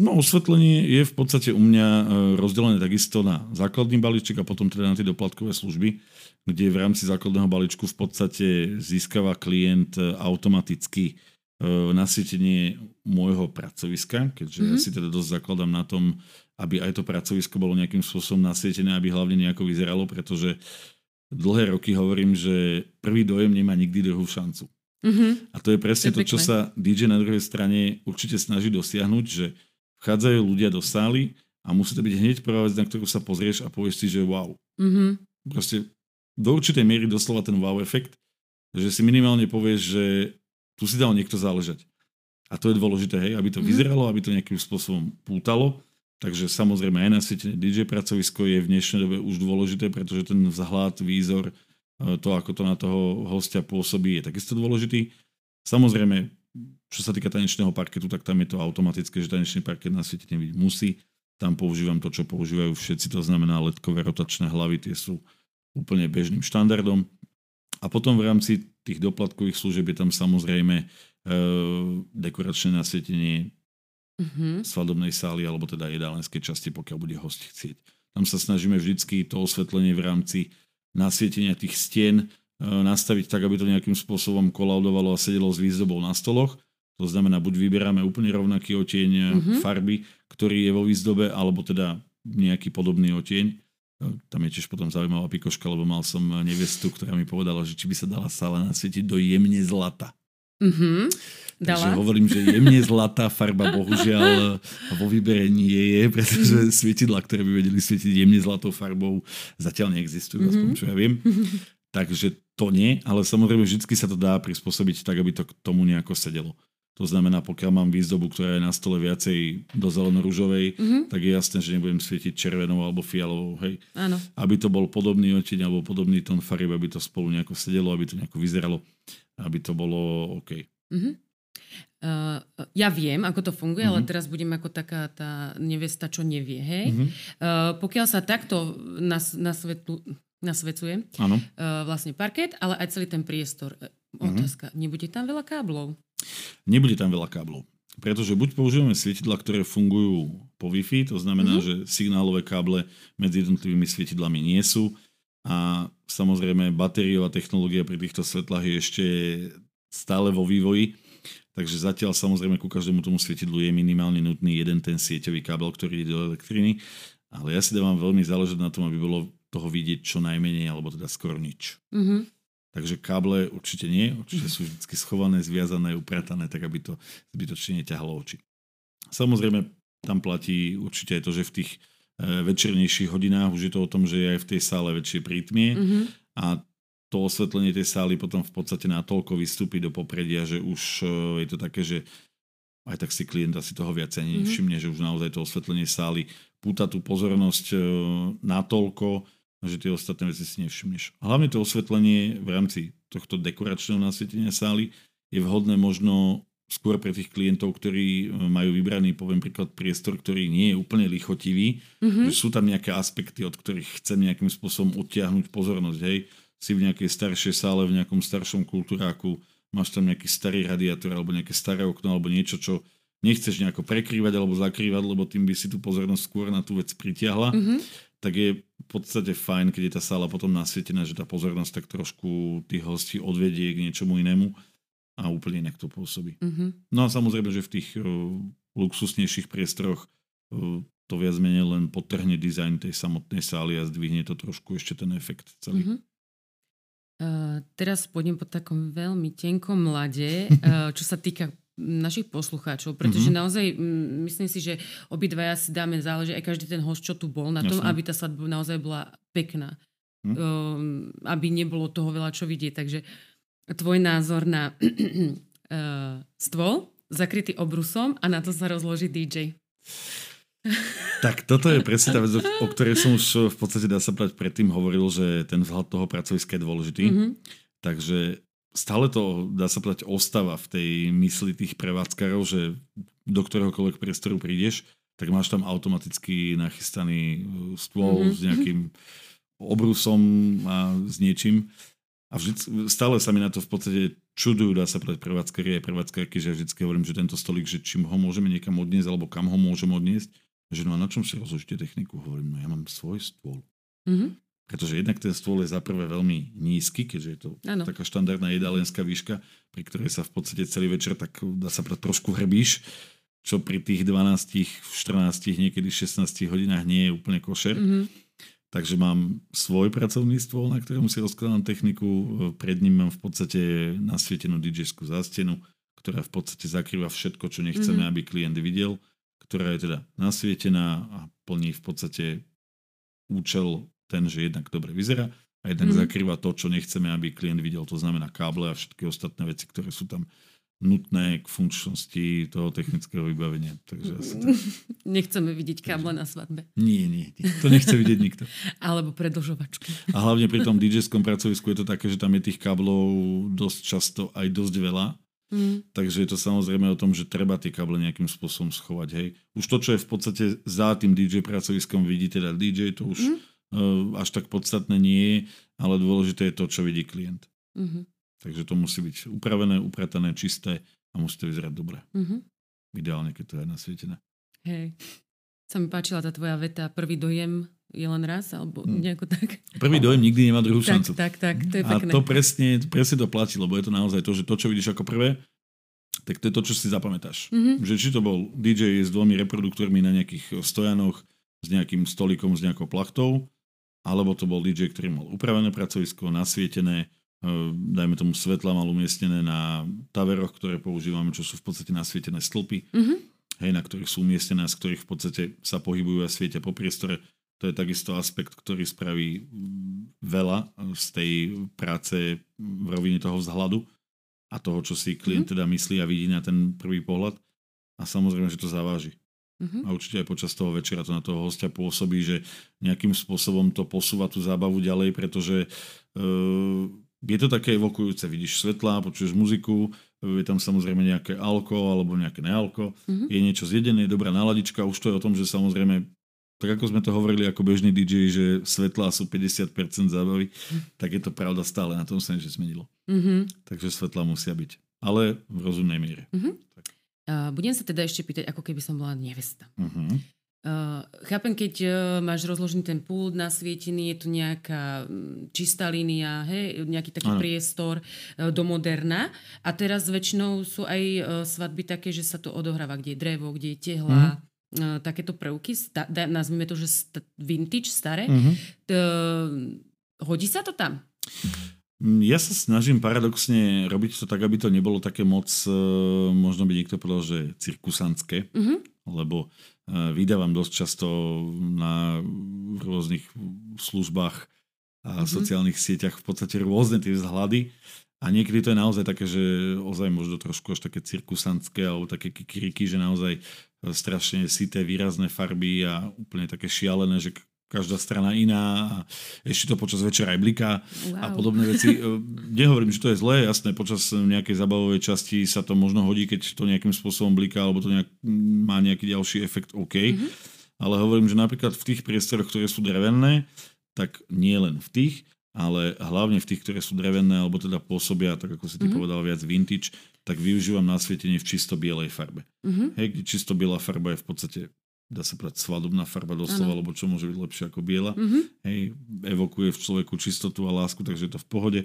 No osvetlenie je v podstate u mňa eh, rozdelené takisto na základný balíček a potom teda na tie doplatkové služby, kde v rámci základného balíčku v podstate získava klient automaticky nasvietenie môjho pracoviska, keďže mm-hmm. ja si teda dosť zakladám na tom, aby aj to pracovisko bolo nejakým spôsobom nasvietené, aby hlavne nejako vyzeralo, pretože dlhé roky hovorím, že prvý dojem nemá nikdy druhú šancu. Mm-hmm. A to je presne to, to čo sa DJ na druhej strane určite snaží dosiahnuť, že vchádzajú ľudia do sály a musí to byť hneď prvá vec, na ktorú sa pozrieš a povieš si, že wow. Mm-hmm. Proste do určitej miery doslova ten wow efekt, že si minimálne povieš, že tu si dal niekto záležať. A to je dôležité, hej, aby to mm-hmm. vyzeralo, aby to nejakým spôsobom pútalo Takže samozrejme aj na siete DJ pracovisko je v dnešnej dobe už dôležité, pretože ten vzhľad, výzor to, ako to na toho hostia pôsobí, je takisto dôležitý. Samozrejme, čo sa týka tanečného parketu, tak tam je to automatické, že tanečný parket na svete byť musí. Tam používam to, čo používajú všetci, to znamená letkové rotačné hlavy, tie sú úplne bežným štandardom. A potom v rámci tých doplatkových služieb je tam samozrejme e, dekoračné nasvietenie mm-hmm. svadobnej sály alebo teda jedálenskej časti, pokiaľ bude host chcieť. Tam sa snažíme vždycky to osvetlenie v rámci nasvietenia tých stien e, nastaviť tak, aby to nejakým spôsobom kolaudovalo a sedelo s výzdobou na stoloch. To znamená, buď vyberáme úplne rovnaký otieň mm-hmm. farby, ktorý je vo výzdobe, alebo teda nejaký podobný otieň. E, tam je tiež potom zaujímavá pikoška, lebo mal som nevestu, ktorá mi povedala, že či by sa dala sála nasvietiť do jemne zlata. Mm-hmm. Dala? Takže hovorím, že jemne zlatá farba bohužiaľ vo výbere nie je, pretože mm-hmm. svietidla, ktoré by vedeli svietiť jemne zlatou farbou, zatiaľ neexistujú, mm-hmm. aspoň čo ja viem. Takže to nie, ale samozrejme vždy sa to dá prispôsobiť tak, aby to k tomu nejako sedelo. To znamená, pokiaľ mám výzdobu, ktorá je na stole viacej do zeleno-ružovej, mm-hmm. tak je jasné, že nebudem svietiť červenou alebo fialovou. Hej. Áno. Aby to bol podobný oteň alebo podobný tón farieb, aby to spolu nejako sedelo, aby to nejako vyzeralo, aby to bolo OK. Mm-hmm. Uh, ja viem, ako to funguje, uh-huh. ale mhm. teraz budem ako taká tá nevesta, čo nevie. Hej? Uh-huh. Uh, pokiaľ sa takto nas, nasvetlu, nasvecuje uh, vlastne parket, ale aj celý ten priestor. Uh-huh. Otázka, nebude tam veľa káblov? Nebude tam veľa káblov. Pretože buď používame svietidla, ktoré fungujú po Wi-Fi, to znamená, mm-hmm. že signálové káble medzi jednotlivými svietidlami nie sú a samozrejme batériová technológia pri týchto svetlách je ešte stále vo vývoji, takže zatiaľ samozrejme ku každému tomu svietidlu je minimálne nutný jeden ten sieťový kábel, ktorý ide do elektriny, ale ja si dávam veľmi záležať na tom, aby bolo toho vidieť čo najmenej, alebo teda skoro nič. Mm-hmm. Takže káble určite nie, určite sú vždy schované, zviazané, upratané, tak aby to zbytočne neťahalo oči. Samozrejme, tam platí určite aj to, že v tých e, večernejších hodinách už je to o tom, že je aj v tej sále väčšie prítmie mm-hmm. a to osvetlenie tej sály potom v podstate natoľko vystúpi do popredia, že už e, je to také, že aj tak si klient asi toho viac ani mm-hmm. všimne, že už naozaj to osvetlenie sály púta tú pozornosť e, natoľko, že tie ostatné veci si nevšimneš. Hlavne to osvetlenie v rámci tohto dekoračného nasvietenia sály je vhodné možno skôr pre tých klientov, ktorí e, majú vybraný, poviem príklad, priestor, ktorý nie je úplne lichotivý, mm-hmm. že sú tam nejaké aspekty, od ktorých chcem nejakým spôsobom odtiahnuť pozornosť. Hej, si v nejakej staršej sále, v nejakom staršom kultúráku, máš tam nejaký starý radiátor alebo nejaké staré okno alebo niečo, čo nechceš nejako prekrývať alebo zakrývať, lebo tým by si tú pozornosť skôr na tú vec pritiahla. Mm-hmm tak je v podstate fajn, keď je tá sála potom nasvietená, že tá pozornosť tak trošku tých hostí odvedie k niečomu inému a úplne inak to pôsobí. Mm-hmm. No a samozrejme, že v tých uh, luxusnejších priestoroch uh, to viac menej len potrhne dizajn tej samotnej sály a zdvihne to trošku ešte ten efekt celý. Mm-hmm. Uh, teraz pôjdem po takom veľmi tenkom mlade, uh, čo sa týka našich poslucháčov, pretože mm-hmm. naozaj myslím si, že obidvaja si dáme záleží aj každý ten host, čo tu bol, na tom, Jasne. aby tá svadba naozaj bola pekná. Mm. Um, aby nebolo toho veľa čo vidieť. Takže tvoj názor na uh, stôl zakrytý obrusom a na to sa rozloží DJ. Tak toto je presne tá vec, o ktorej som už v podstate dá sa povedať predtým hovoril, že ten vzhľad toho pracoviska je dôležitý. Mm-hmm. Takže stále to, dá sa povedať, ostáva v tej mysli tých prevádzkarov, že do ktoréhokoľvek priestoru prídeš, tak máš tam automaticky nachystaný uh, stôl mm-hmm. s nejakým obrusom a s niečím. A vždy, stále sa mi na to v podstate čudujú, dá sa povedať, prevádzkari aj prevádzkarky, že vždy hovorím, že tento stolík, že čím ho môžeme niekam odniesť, alebo kam ho môžeme odniesť. Že no a na čom si rozložíte techniku? Hovorím, no ja mám svoj stôl. Mm-hmm. Pretože jednak ten stôl je za prvé veľmi nízky, keďže je to ano. taká štandardná jedálenská výška, pri ktorej sa v podstate celý večer tak dá sa povedať trošku hrbíš, čo pri tých 12, 14, niekedy 16 hodinách nie je úplne košer. Mm-hmm. Takže mám svoj pracovný stôl, na ktorom si rozkladám techniku. Pred ním mám v podstate nasvietenú dj zástenu, ktorá v podstate zakrýva všetko, čo nechceme, mm-hmm. aby klient videl, ktorá je teda nasvietená a plní v podstate účel ten, že jednak dobre vyzerá a jednak mm. zakrýva to, čo nechceme, aby klient videl. To znamená káble a všetky ostatné veci, ktoré sú tam nutné k funkčnosti toho technického vybavenia. Takže asi tak. Nechceme vidieť káble na svadbe. Nie, nie, nie. To nechce vidieť nikto. Alebo predlžovačky. A hlavne pri tom DJ-skom pracovisku je to také, že tam je tých káblov dosť často aj dosť veľa. Mm. Takže je to samozrejme o tom, že treba tie káble nejakým spôsobom schovať. Hej. Už to, čo je v podstate za tým DJ pracoviskom, vidí teda DJ, to už mm. Uh, až tak podstatné nie je, ale dôležité je to, čo vidí klient. Mm-hmm. Takže to musí byť upravené, upratané, čisté a musí to vyzerať dobre. Mm-hmm. Ideálne, keď to je nasvietené. Hej. Sa mi páčila tá tvoja veta, prvý dojem je len raz, alebo hmm. nejako tak. Prvý dojem nikdy nemá druhú šancu. Tak, tak, to je pekné. A to presne, presne to platí, lebo je to naozaj to, že to, čo vidíš ako prvé, tak to je to, čo si zapamätáš. Mm-hmm. Že či to bol DJ s dvomi reproduktormi na nejakých stojanoch, s nejakým stolikom, s nejakou plachtou, alebo to bol DJ, ktorý mal upravené pracovisko, nasvietené, Ehm, dajme tomu svetla mal umiestnené na taveroch, ktoré používame, čo sú v podstate nasvietené stĺpy, mm-hmm. hej, na ktorých sú umiestnené a z ktorých v podstate sa pohybujú a svietia po priestore. To je takisto aspekt, ktorý spraví mm, veľa z tej práce v rovine toho vzhľadu a toho, čo si klient mm-hmm. teda myslí a vidí na ten prvý pohľad. A samozrejme, že to zaváži. Mm-hmm. A určite aj počas toho večera to na toho hostia pôsobí, že nejakým spôsobom to posúva tú zábavu ďalej, pretože uh, je to také evokujúce, vidíš svetla, počuješ muziku, je tam samozrejme nejaké alko alebo nejaké nealko, mm-hmm. je niečo zjedené, dobrá náladička, už to je o tom, že samozrejme, tak ako sme to hovorili ako bežný DJ, že svetlá sú 50% zábavy, mm-hmm. tak je to pravda stále, na tom sa nič zmenilo. Mm-hmm. Takže svetlá musia byť, ale v rozumnej miere. Mm-hmm. Uh, budem sa teda ešte pýtať, ako keby som bola nevesta. Mm-hmm. Uh, chápem, keď uh, máš rozložený ten pult nasvietený, je tu nejaká um, čistá línia, hej, nejaký taký ano. priestor uh, do moderna. A teraz väčšinou sú aj uh, svadby také, že sa to odohráva, kde je drevo, kde je tehla, mm. uh, takéto prvky, sta- da, nazvime to, že st- vintage, staré. Mm-hmm. Uh, hodí sa to tam? Ja sa snažím paradoxne robiť to tak, aby to nebolo také moc, uh, možno by niekto povedal, že cirkusantské, mm-hmm. lebo vydávam dosť často na rôznych službách a mm-hmm. sociálnych sieťach v podstate rôzne tie vzhľady a niekedy to je naozaj také, že ozaj možno trošku až také cirkusantské alebo také kikiriky, že naozaj strašne sité výrazné farby a úplne také šialené, že každá strana iná a ešte to počas večera aj bliká wow. a podobné veci. E, nehovorím, že to je zlé, jasné, počas nejakej zabavovej časti sa to možno hodí, keď to nejakým spôsobom bliká alebo to nejak, má nejaký ďalší efekt, OK. Mm-hmm. Ale hovorím, že napríklad v tých priestoroch, ktoré sú drevené, tak nie len v tých, ale hlavne v tých, ktoré sú drevené, alebo teda pôsobia, tak ako si ty mm-hmm. povedal, viac vintage, tak využívam nasvietenie v čisto bielej farbe. Mm-hmm. Hej, čisto biela farba je v podstate dá sa povedať svadobná farba doslova, alebo čo môže byť lepšie ako biela. Mm-hmm. Hej, evokuje v človeku čistotu a lásku, takže je to v pohode.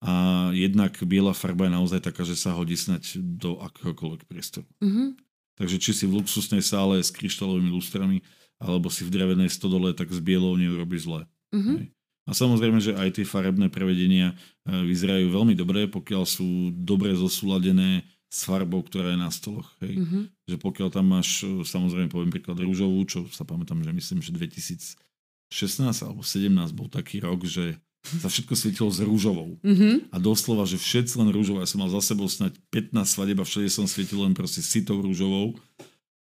A jednak biela farba je naozaj taká, že sa hodí snať do akéhokoľvek priestoru. Mm-hmm. Takže či si v luxusnej sále s kryštálovými lustrami, alebo si v drevenej stodole, tak s bielou neurobiš zle. Mm-hmm. Hej. A samozrejme, že aj tie farebné prevedenia e, vyzerajú veľmi dobre, pokiaľ sú dobre zosúladené s farbou, ktorá je na stoloch. Hej. Mm-hmm. Že pokiaľ tam máš, e, samozrejme poviem príklad rúžovú, čo sa pamätám, že myslím, že 2016 alebo 17 bol taký rok, že sa všetko svietilo s rúžovou. Mm-hmm. A doslova, že všetci len rúžové. Ja som mal za sebou snať 15 svadeb a všade som svietil len proste sitou rúžovou.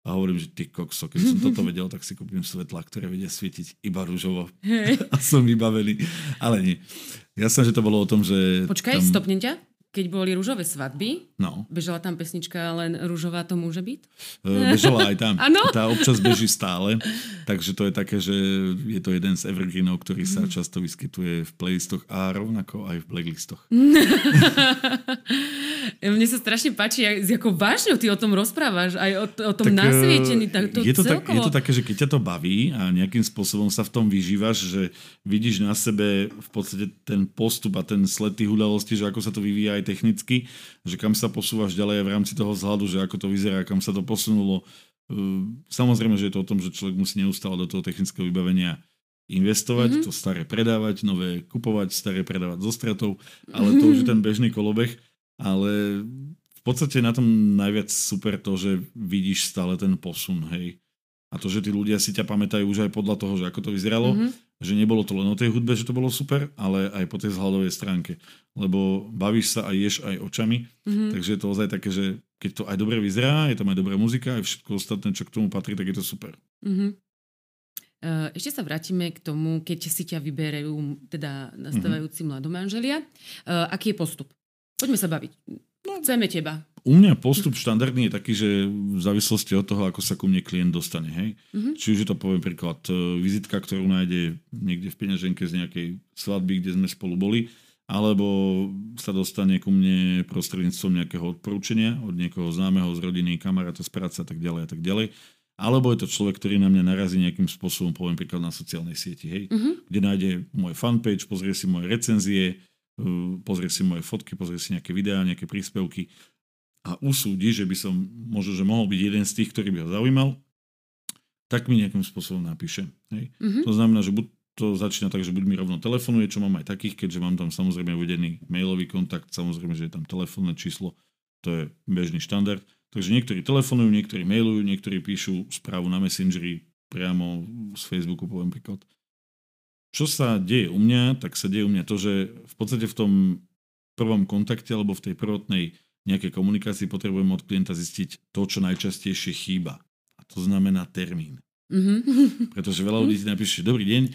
A hovorím, že ty kokso, keď som toto vedel, tak si kúpim svetla, ktoré vedia svietiť iba rúžovo. Hey. a som vybavený. Ale nie. Ja som, že to bolo o tom, že... Počkaj, tam... stopnem ťa keď boli rúžové svadby, no. bežala tam pesnička len rúžová to môže byť? Uh, bežala aj tam. Tá občas beží stále. Takže to je také, že je to jeden z evergreenov, ktorý sa mhm. často vyskytuje v playlistoch a rovnako aj v playlistoch. Mne sa strašne páči, s jakou vážňou ty o tom rozprávaš, aj o, o tom tak, e, nasvietení. Tak to je, to tak, je to také, že keď ťa to baví a nejakým spôsobom sa v tom vyžívaš, že vidíš na sebe v podstate ten postup a ten sled tých udalostí, že ako sa to vyvíja aj technicky, že kam sa posúvaš ďalej v rámci toho vzhľadu, že ako to vyzerá, kam sa to posunulo. Ehm, samozrejme, že je to o tom, že človek musí neustále do toho technického vybavenia investovať, mm-hmm. to staré predávať, nové kupovať, staré predávať so stratou, ale to už je ten bežný kolobeh. Ale v podstate na tom najviac super to, že vidíš stále ten posun, hej. A to, že tí ľudia si ťa pamätajú už aj podľa toho, že ako to vyzeralo, mm-hmm. Že nebolo to len o tej hudbe, že to bolo super, ale aj po tej zhľadovej stránke. Lebo bavíš sa a ješ aj očami, mm-hmm. takže je to ozaj také, že keď to aj dobre vyzerá, je tam aj dobrá muzika, aj všetko ostatné, čo k tomu patrí, tak je to super. Mm-hmm. Ešte sa vrátime k tomu, keď si ťa vyberajú teda nastávajúci mm-hmm. mladomanželia. Aký je postup? Poďme sa baviť. No, Chceme teba. U mňa postup štandardný je taký, že v závislosti od toho, ako sa ku mne klient dostane. Hej? Mm-hmm. Či už je to poviem príklad e, vizitka, ktorú nájde niekde v peňaženke z nejakej svadby, kde sme spolu boli, alebo sa dostane ku mne prostredníctvom nejakého odporúčania od niekoho známeho z rodiny, kamaráta z práce a tak ďalej a tak ďalej. Alebo je to človek, ktorý na mňa narazí nejakým spôsobom, poviem príklad na sociálnej sieti, hej, mm-hmm. kde nájde môj fanpage, pozrie si moje recenzie, pozrie si moje fotky, pozrie si nejaké videá, nejaké príspevky a usúdi, že by som možno, že mohol byť jeden z tých, ktorý by ho zaujímal, tak mi nejakým spôsobom napíše. Hej. Mm-hmm. To znamená, že buď to začína tak, že buď mi rovno telefonuje, čo mám aj takých, keďže mám tam samozrejme uvedený mailový kontakt, samozrejme, že je tam telefónne číslo, to je bežný štandard. Takže niektorí telefonujú, niektorí mailujú, niektorí píšu správu na Messengeri priamo z Facebooku, poviem príklad. Čo sa deje u mňa, tak sa deje u mňa to, že v podstate v tom prvom kontakte alebo v tej prvotnej nejakej komunikácii potrebujem od klienta zistiť to, čo najčastejšie chýba. A to znamená termín. Mm-hmm. Pretože veľa ľudí si napíše, dobrý deň, e,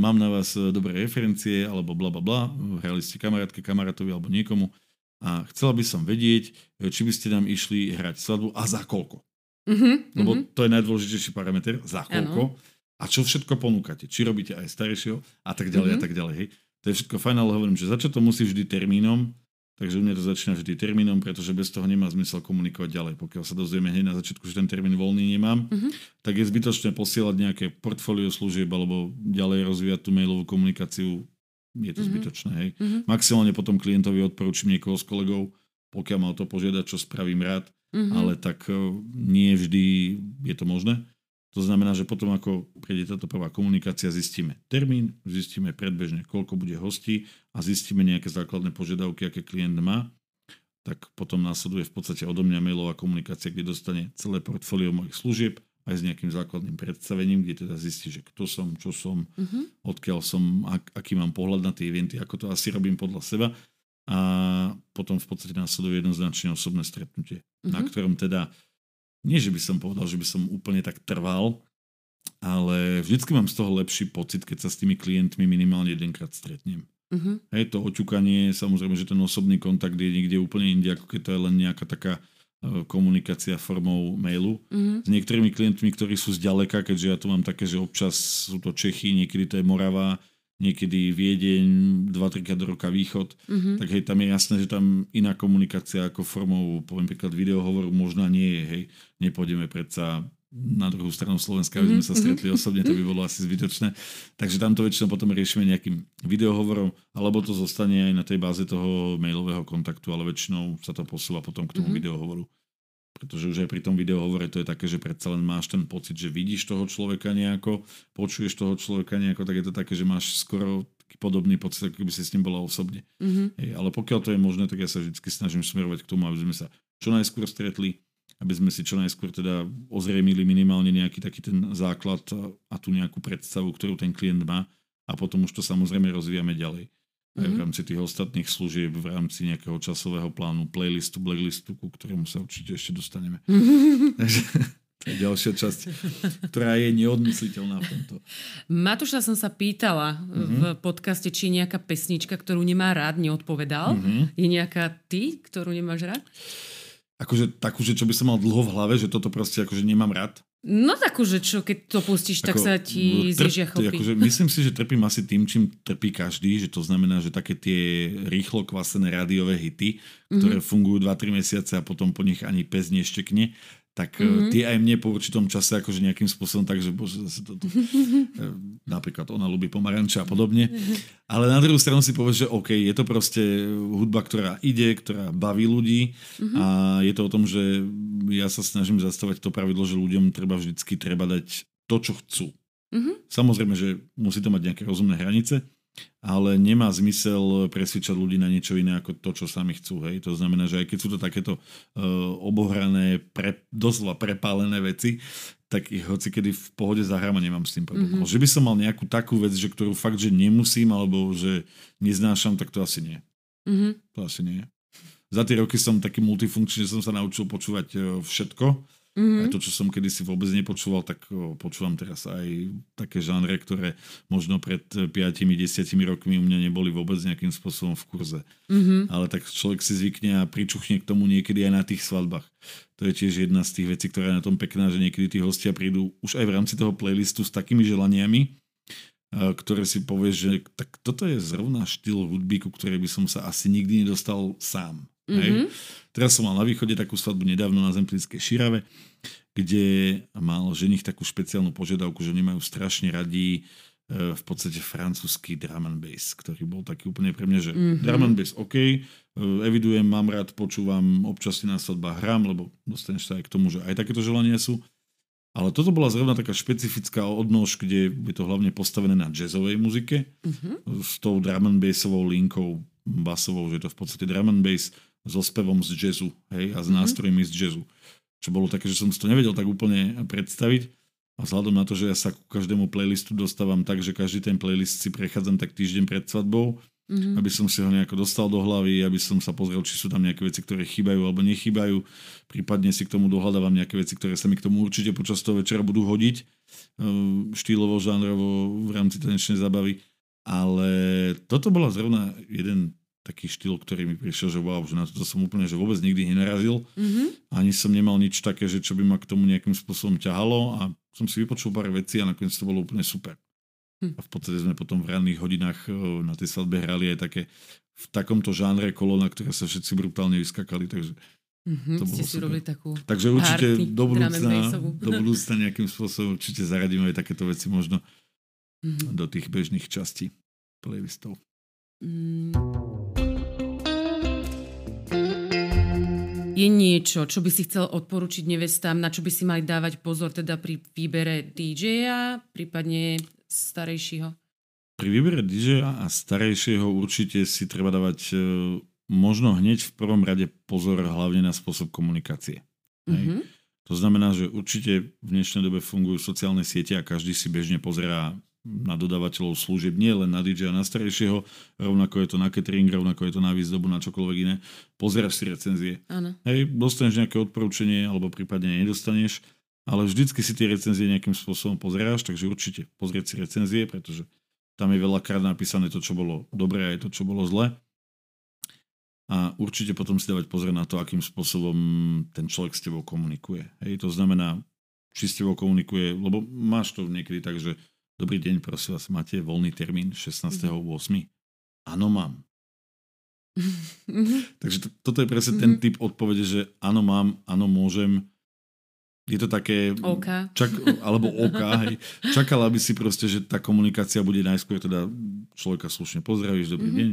mám na vás e, dobré referencie, alebo bla bla bla, hrali ste kamarátke, kamarátovi alebo niekomu a chcela by som vedieť, e, či by ste nám išli hrať svadbu a za koľko. Mm-hmm. Lebo to je najdôležitejší parameter, za koľko. Ano. A čo všetko ponúkate. Či robíte aj staršieho a tak ďalej mm-hmm. a tak ďalej. Hej. To je všetko fajn, ale hovorím, že začať to musí vždy termínom, Takže u mňa to začína vždy termínom, pretože bez toho nemá zmysel komunikovať ďalej. Pokiaľ sa dozvieme hneď na začiatku, že ten termín voľný nemám, uh-huh. tak je zbytočné posielať nejaké portfólio služieb alebo ďalej rozvíjať tú mailovú komunikáciu. Je to uh-huh. zbytočné. Hej. Uh-huh. Maximálne potom klientovi odporúčam niekoho z kolegov, pokiaľ ma o to požiadať, čo spravím rád, uh-huh. ale tak eh, nie vždy je to možné. To znamená, že potom ako príde táto prvá komunikácia, zistíme termín, zistíme predbežne, koľko bude hostí a zistíme nejaké základné požiadavky, aké klient má, tak potom následuje v podstate odo mňa mailová komunikácia, kde dostane celé portfólio mojich služieb aj s nejakým základným predstavením, kde teda zistí, že kto som, čo som, mm-hmm. odkiaľ som, ak, aký mám pohľad na tie eventy, ako to asi robím podľa seba. A potom v podstate následuje jednoznačne osobné stretnutie, mm-hmm. na ktorom teda nie, že by som povedal, že by som úplne tak trval, ale vždycky mám z toho lepší pocit, keď sa s tými klientmi minimálne jedenkrát stretnem. Uh-huh. Hej, to oťukanie, samozrejme, že ten osobný kontakt je niekde úplne inde, ako keď to je len nejaká taká e, komunikácia formou mailu. Uh-huh. S niektorými klientmi, ktorí sú zďaleka, keďže ja tu mám také, že občas sú to Čechy, niekedy to je Morava, niekedy Viedeň, 2-3 krát do roka východ, mm-hmm. tak hej, tam je jasné, že tam iná komunikácia ako formou, poviem príklad videohovoru možná nie je, hej, nepôjdeme predsa na druhú stranu Slovenska, aby sme mm-hmm. sa stretli osobne, to by bolo asi zbytočné. Takže tam to väčšinou potom riešime nejakým videohovorom, alebo to zostane aj na tej báze toho mailového kontaktu, ale väčšinou sa to posúva potom k tomu mm-hmm. videohovoru. Pretože už aj pri tom videohovore to je také, že predsa len máš ten pocit, že vidíš toho človeka nejako, počuješ toho človeka nejako, tak je to také, že máš skoro taký podobný pocit, ako keby si s ním bola osobne. Mm-hmm. Hej, ale pokiaľ to je možné, tak ja sa vždy snažím smerovať k tomu, aby sme sa čo najskôr stretli, aby sme si čo najskôr teda ozrejmili minimálne nejaký taký ten základ a tú nejakú predstavu, ktorú ten klient má a potom už to samozrejme rozvíjame ďalej aj v mhm. rámci tých ostatných služieb, v rámci nejakého časového plánu, playlistu, blacklistu, ku ktorému sa určite ešte dostaneme. Takže to je ďalšia časť, ktorá je neodmysliteľná v tomto. Matúša som sa pýtala mm-hmm. v podcaste, či je nejaká pesnička, ktorú nemá rád, neodpovedal. Mm-hmm. Je nejaká ty, ktorú nemáš rád? Akože takú, že čo by som mal dlho v hlave, že toto proste akože nemám rád. No takú, že čo, keď to pustíš, Ako, tak sa ti zježia chlopy. Akože myslím si, že trpím asi tým, čím trpí každý, že to znamená, že také tie rýchlo kvasené rádiové hity, ktoré mm-hmm. fungujú 2-3 mesiace a potom po nich ani pes neštekne, tak mm-hmm. tie aj mne po určitom čase akože nejakým spôsobom tak, že bože, zase toto, e, napríklad ona ľubí pomaranče a podobne. Ale na druhú stranu si povie, že OK, je to proste hudba, ktorá ide, ktorá baví ľudí mm-hmm. a je to o tom, že ja sa snažím zastavať to pravidlo, že ľuďom treba vždycky treba dať to, čo chcú. Mm-hmm. Samozrejme, že musí to mať nejaké rozumné hranice, ale nemá zmysel presvedčať ľudí na niečo iné ako to, čo sami chcú. Hej. To znamená, že aj keď sú to takéto uh, obohrané, pre, doslova prepálené veci, tak ich hoci kedy v pohode zahrám a nemám s tým problém. Mhm. Mm-hmm. Že by som mal nejakú takú vec, že ktorú fakt, že nemusím, alebo že neznášam, tak to asi nie. Mhm. To asi nie. Za tie roky som taký multifunkčný, že som sa naučil počúvať e, všetko. Mhm. Aj to, čo som kedysi vôbec nepočúval, tak počúvam teraz aj také žánre, ktoré možno pred 5-10 rokmi u mňa neboli vôbec nejakým spôsobom v kurze. Mhm. Ale tak človek si zvykne a pričuchne k tomu niekedy aj na tých svadbách. To je tiež jedna z tých vecí, ktorá je na tom pekná, že niekedy tí hostia prídu už aj v rámci toho playlistu s takými želaniami, a, ktoré si povieš, že tak toto je zrovna štýl hudby, ku ktorej by som sa asi nikdy nedostal sám. Hej? Mhm. Teraz som mal na východe takú svadbu nedávno na Zemplínskej Širave, kde mal ženich takú špeciálnu požiadavku, že nemajú strašne radí e, v podstate francúzsky drum and bass, ktorý bol taký úplne pre mňa, že Mhm. mm-hmm. drum and bass OK, e, evidujem, mám rád, počúvam, občas si na svadbách hrám, lebo dostaneš sa aj k tomu, že aj takéto želania sú. Ale toto bola zrovna taká špecifická odnož, kde je to hlavne postavené na jazzovej muzike Mhm. s tou drum and bassovou linkou basovou, že je to v podstate drum and bass so spevom z jazzu hej, a s Mhm. nástrojmi z jazzu. Čo bolo také, že som si to nevedel tak úplne predstaviť. A vzhľadom na to, že ja sa ku každému playlistu dostávam tak, že každý ten playlist si prechádzam tak týždeň pred svadbou, Mhm. aby som si ho nejako dostal do hlavy, aby som sa pozrel, či sú tam nejaké veci, ktoré chýbajú alebo nechýbajú. Prípadne si k tomu dohľadávam nejaké veci, ktoré sa mi k tomu určite počas toho večera budú hodiť. ehm, Štýlovo, žánrovo v rámci tanečnej zabavy. Ale toto bola zrovna jeden taký štýl, ktorý mi prišiel, že wow, že na to som úplne že vôbec nikdy nenarazil. Mhm. Ani som nemal nič také, že čo by ma k tomu nejakým spôsobom ťahalo a som si vypočul pár vecí a nakoniec to bolo úplne super. Hm. A v podstate sme potom v ranných hodinách eh, na tej svadbe hrali aj také v takomto žánre kolo, na ktoré sa všetci brutálne vyskakali, takže, Mhm. To Ste si super. robili takú... takže určite Party, do budúcna, do budúcna nejakým spôsobom určite zaradíme aj takéto veci možno Mhm. do tých bežných častí playlistov. Mm. Je niečo, čo by si chcel odporučiť nevestám, na čo by si mali dávať pozor teda pri výbere DJ-a, prípadne starejšieho? Pri výbere DJ a starejšieho určite si treba dávať e, možno hneď v prvom rade pozor hlavne na spôsob komunikácie. Hej. Mhm. To znamená, že určite v dnešnej dobe fungujú sociálne siete a každý si bežne pozerá na dodávateľov služieb, nie len na DJ a na starejšieho, rovnako je to na catering, rovnako je to na výzdobu, na čokoľvek iné. Pozeráš si recenzie. Áno. Hej, dostaneš nejaké odporúčanie, alebo prípadne nedostaneš, ale vždycky si tie recenzie nejakým spôsobom pozeráš, takže určite pozrieť si recenzie, pretože tam je veľakrát napísané to, čo bolo dobré, aj to, čo bolo zle. A určite potom si dávať pozor na to, akým spôsobom ten človek s tebou komunikuje. Hej, to znamená, či s tebou komunikuje, lebo máš to niekedy tak, že dobrý deň, prosím vás, máte voľný termín 16.8. Áno, mám. Takže to, toto je presne ten Mhm. typ odpovede, že áno mám, áno môžem. Je to také... OK. Čak, alebo OK, hej. Čakala by si proste, že tá komunikácia bude najskôr teda človeka slušne pozdravíš, dobrý Mhm. deň.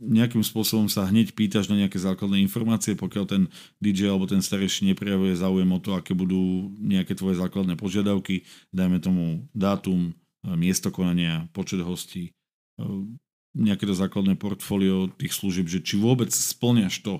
Nejakým spôsobom sa hneď pýtaš na nejaké základné informácie, pokiaľ ten DJ alebo ten starejší neprejavuje záujem o to, aké budú nejaké tvoje základné požiadavky, dajme tomu dátum, miesto konania, počet hostí, nejaké to základné portfólio tých služieb, že či vôbec splňaš to,